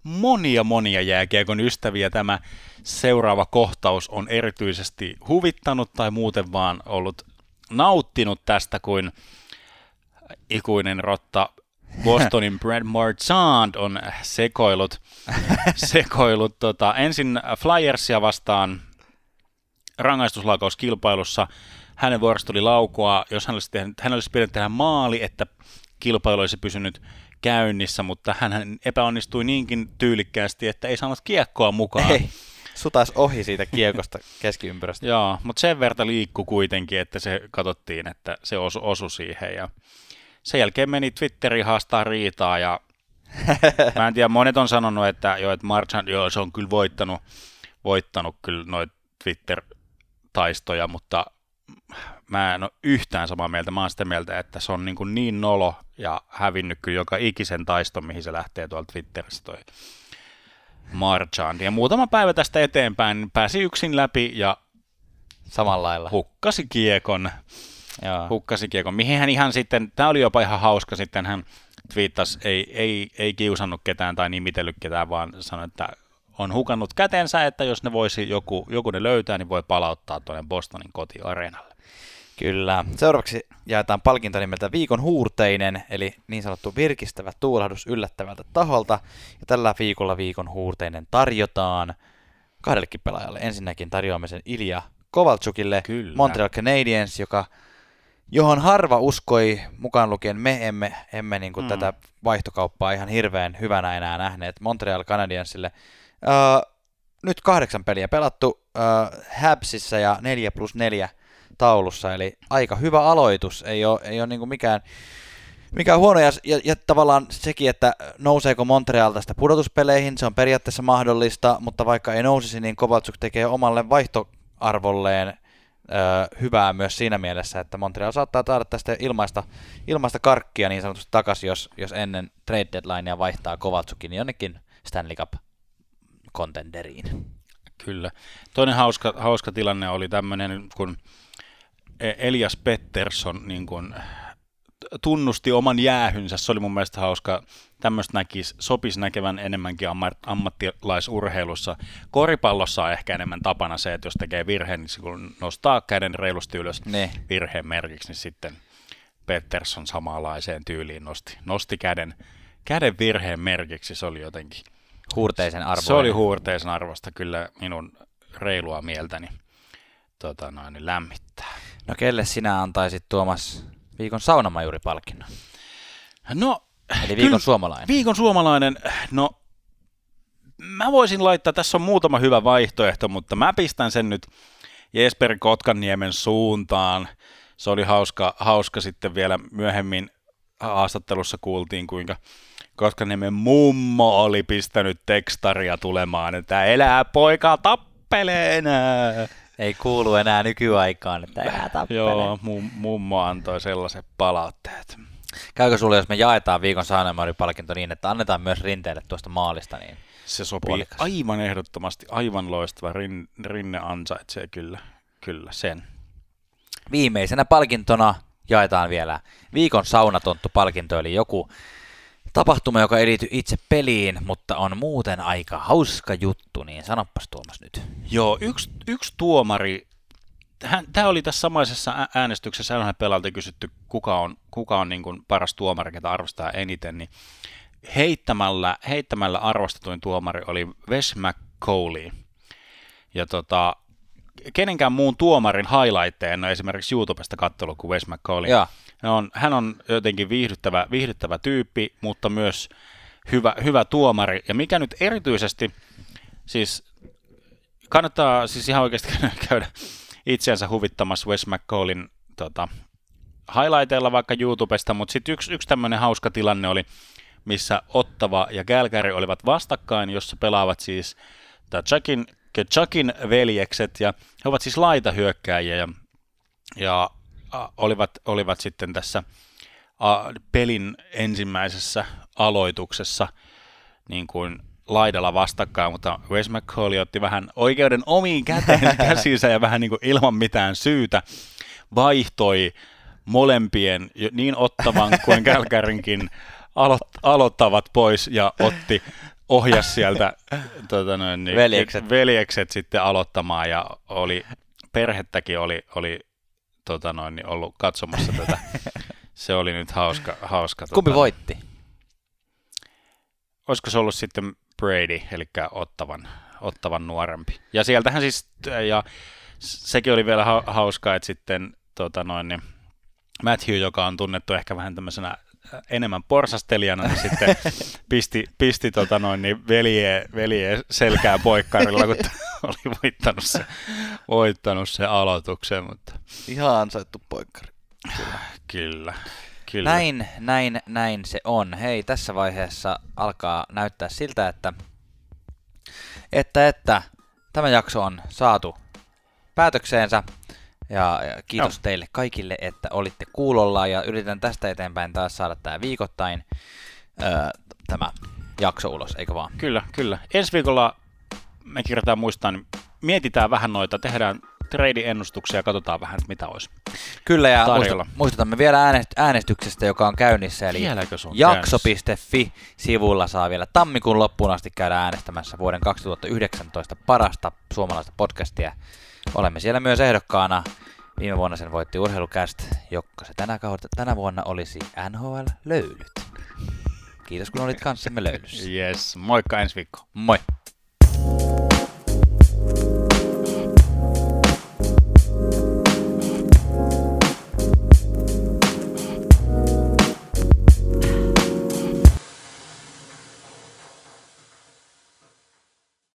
monia monia jääkiekon ystäviä. Tämä seuraava kohtaus on erityisesti huvittanut tai muuten vaan ollut nauttinut tästä kuin ikuinen rotta. Bostonin Brad Marchand on sekoilut, sekoilut tota, ensin Flyersia vastaan rangaistuslaukauskilpailussa. Hänen vuorosta tuli laukua, jos hän olisi, tehnyt, hän olisi pitänyt tehdä maali, että kilpailu olisi pysynyt käynnissä, mutta hän epäonnistui niinkin tyylikkäästi, että ei saanut kiekkoa mukaan. Ei sutas ohi siitä kiekosta keskiympyrästä. Joo, mutta sen verta liikku kuitenkin, että se katsottiin, että se osu, osu siihen. Ja sen jälkeen meni Twitteriin haastaa riitaa ja mä en tiedä, monet on sanonut, että, jo, että Marchand, joo, se on kyllä voittanut, voittanut kyllä noita Twitter-taistoja, mutta mä en ole yhtään samaa mieltä. Mä oon sitä mieltä, että se on niin, kuin niin nolo ja hävinnyt kyllä joka ikisen taiston, mihin se lähtee tuolta Twitteristä toi Marchand. Ja muutama päivä tästä eteenpäin pääsi yksin läpi ja samalla lailla hukkasi kiekon. Joo. Hukkasi kiekon, mihin hän ihan sitten, tämä oli jopa ihan hauska, sitten hän twiittasi, ei, ei, ei kiusannut ketään tai nimitellyt ketään, vaan sanoi, että on hukannut kätensä, että jos ne voisi joku, joku ne löytää, niin voi palauttaa tuonne Bostonin kotiareenalle. Kyllä. Seuraavaksi jaetaan palkinto nimeltä Viikon huurteinen, eli niin sanottu virkistävä tuulahdus yllättävältä taholta. Ja tällä viikolla Viikon huurteinen tarjotaan kahdellekin pelaajalle. Ensinnäkin tarjoamme sen Ilja Kovalchukille, Kyllä. Montreal Canadiens, joka, johon harva uskoi, mukaan lukien me emme, emme niin kuin mm. tätä vaihtokauppaa ihan hirveän hyvänä enää nähneet Montreal Canadiensille. Uh, nyt kahdeksan peliä pelattu uh, Habsissa ja 4 plus 4 taulussa, eli aika hyvä aloitus, ei ole, ei ole niin mikään, mikään huono, ja, ja, ja tavallaan sekin, että nouseeko Montreal tästä pudotuspeleihin, se on periaatteessa mahdollista, mutta vaikka ei nousisi, niin Kovalchuk tekee omalle vaihtoarvolleen ö, hyvää myös siinä mielessä, että Montreal saattaa saada tästä ilmaista, ilmaista karkkia niin sanotusti takaisin, jos, jos ennen trade deadlinea vaihtaa Kovalchukin jonnekin Stanley Cup contenderiin. Kyllä. Toinen hauska, hauska tilanne oli tämmöinen, kun Elias Pettersson niin kuin, tunnusti oman jäähynsä. Se oli mun mielestä hauska. Tämmöistä näkisi, sopisi näkevän enemmänkin ammattilaisurheilussa. Koripallossa on ehkä enemmän tapana se, että jos tekee virheen, niin kun nostaa käden reilusti ylös ne. virheen merkiksi, niin sitten Pettersson samanlaiseen tyyliin nosti, nosti käden, käden virheen merkiksi. Se oli jotenkin... Huurteisen arvoista. Se oli huurteisen arvosta kyllä minun reilua mieltäni tota noin, niin lämmittää. No kelle sinä antaisit Tuomas viikon saunamajuripalkinnon? No, Eli viikon kyllä, suomalainen. Viikon suomalainen, no mä voisin laittaa, tässä on muutama hyvä vaihtoehto, mutta mä pistän sen nyt Jesper Kotkaniemen suuntaan. Se oli hauska, hauska sitten vielä myöhemmin haastattelussa kuultiin, kuinka Kotkaniemen mummo oli pistänyt tekstaria tulemaan, että elää poika tappelee enää. Ei kuulu enää nykyaikaan, että enää tappele. Joo, mum, mummo antoi sellaisen palautteet. Käykö sulle, jos me jaetaan viikon Saanemari-palkinto niin, että annetaan myös rinteelle tuosta maalista, niin Se sopii puolikas. aivan ehdottomasti, aivan loistava. Rin, rinne ansaitsee kyllä, kyllä sen. Viimeisenä palkintona jaetaan vielä viikon saunatonttu-palkinto, eli joku tapahtuma, joka ei liity itse peliin, mutta on muuten aika hauska juttu, niin sanoppas Tuomas nyt. Joo, yksi, yksi tuomari, tämä oli tässä samaisessa äänestyksessä NHL-pelalta kysytty, kuka on, kuka on niin kuin paras tuomari, ketä arvostaa eniten, niin heittämällä, heittämällä arvostetuin tuomari oli Wes McCauley. Ja tota, kenenkään muun tuomarin highlightteja en ole esimerkiksi YouTubesta katsellut kuin Wes McCauley. Ja. Hän on, hän on jotenkin viihdyttävä, viihdyttävä tyyppi, mutta myös hyvä, hyvä tuomari. Ja mikä nyt erityisesti, siis kannattaa siis ihan oikeasti käydä itseänsä huvittamassa Wes McCallin tota, highlighteilla vaikka YouTubesta, mutta sitten yksi, yksi tämmöinen hauska tilanne oli, missä Ottava ja Kälkäri olivat vastakkain, jossa pelaavat siis Chuckin, Chuckin veljekset, ja he ovat siis laitahyökkääjiä, ja, ja olivat, olivat sitten tässä pelin ensimmäisessä aloituksessa niin kuin laidalla vastakkain, mutta Wes McCauley otti vähän oikeuden omiin käteen käsinsä ja vähän niin kuin ilman mitään syytä vaihtoi molempien, niin ottavan kuin Kälkärinkin alo- aloittavat pois ja otti ohjas sieltä tota noin, niin, veljekset. veljekset sitten aloittamaan ja oli, perhettäkin oli, oli tota noin, niin ollut katsomassa tätä. Se oli nyt hauska. hauska Kumpi tota, voitti? Olisiko se ollut sitten Brady, eli ottavan, ottavan nuorempi. Ja sieltähän siis, ja sekin oli vielä hauskaa, että sitten tota noin, niin Matthew, joka on tunnettu ehkä vähän tämmöisenä äh, enemmän porsastelijana, niin sitten pisti, pisti tota noin, niin velje, velje selkää poikkarilla, kun oli voittanut se, voittanut se aloituksen. Mutta... Ihan ansaittu poikkari. Kyllä. Kyllä. Kyllä. Näin, näin, näin se on. Hei, tässä vaiheessa alkaa näyttää siltä, että, että, että tämä jakso on saatu päätökseensä. Ja, ja kiitos no. teille kaikille, että olitte kuulolla ja yritän tästä eteenpäin taas saada tämä viikoittain öö, tämä jakso ulos, eikö vaan? Kyllä, kyllä. Ensi viikolla me kirjataan muistaa, niin mietitään vähän noita, tehdään trade-ennustuksia ja katsotaan vähän, mitä olisi Kyllä, ja tarjolla. muistutamme vielä äänestyksestä, joka on käynnissä, eli jakso.fi-sivulla saa vielä tammikuun loppuun asti käydä äänestämässä vuoden 2019 parasta suomalaista podcastia. Olemme siellä myös ehdokkaana. Viime vuonna sen voitti Urheilukäst, joka se tänä, kautta, tänä vuonna olisi NHL-löylyt. Kiitos kun olit kanssamme löylyssä. Yes, moikka ensi viikko. Moi.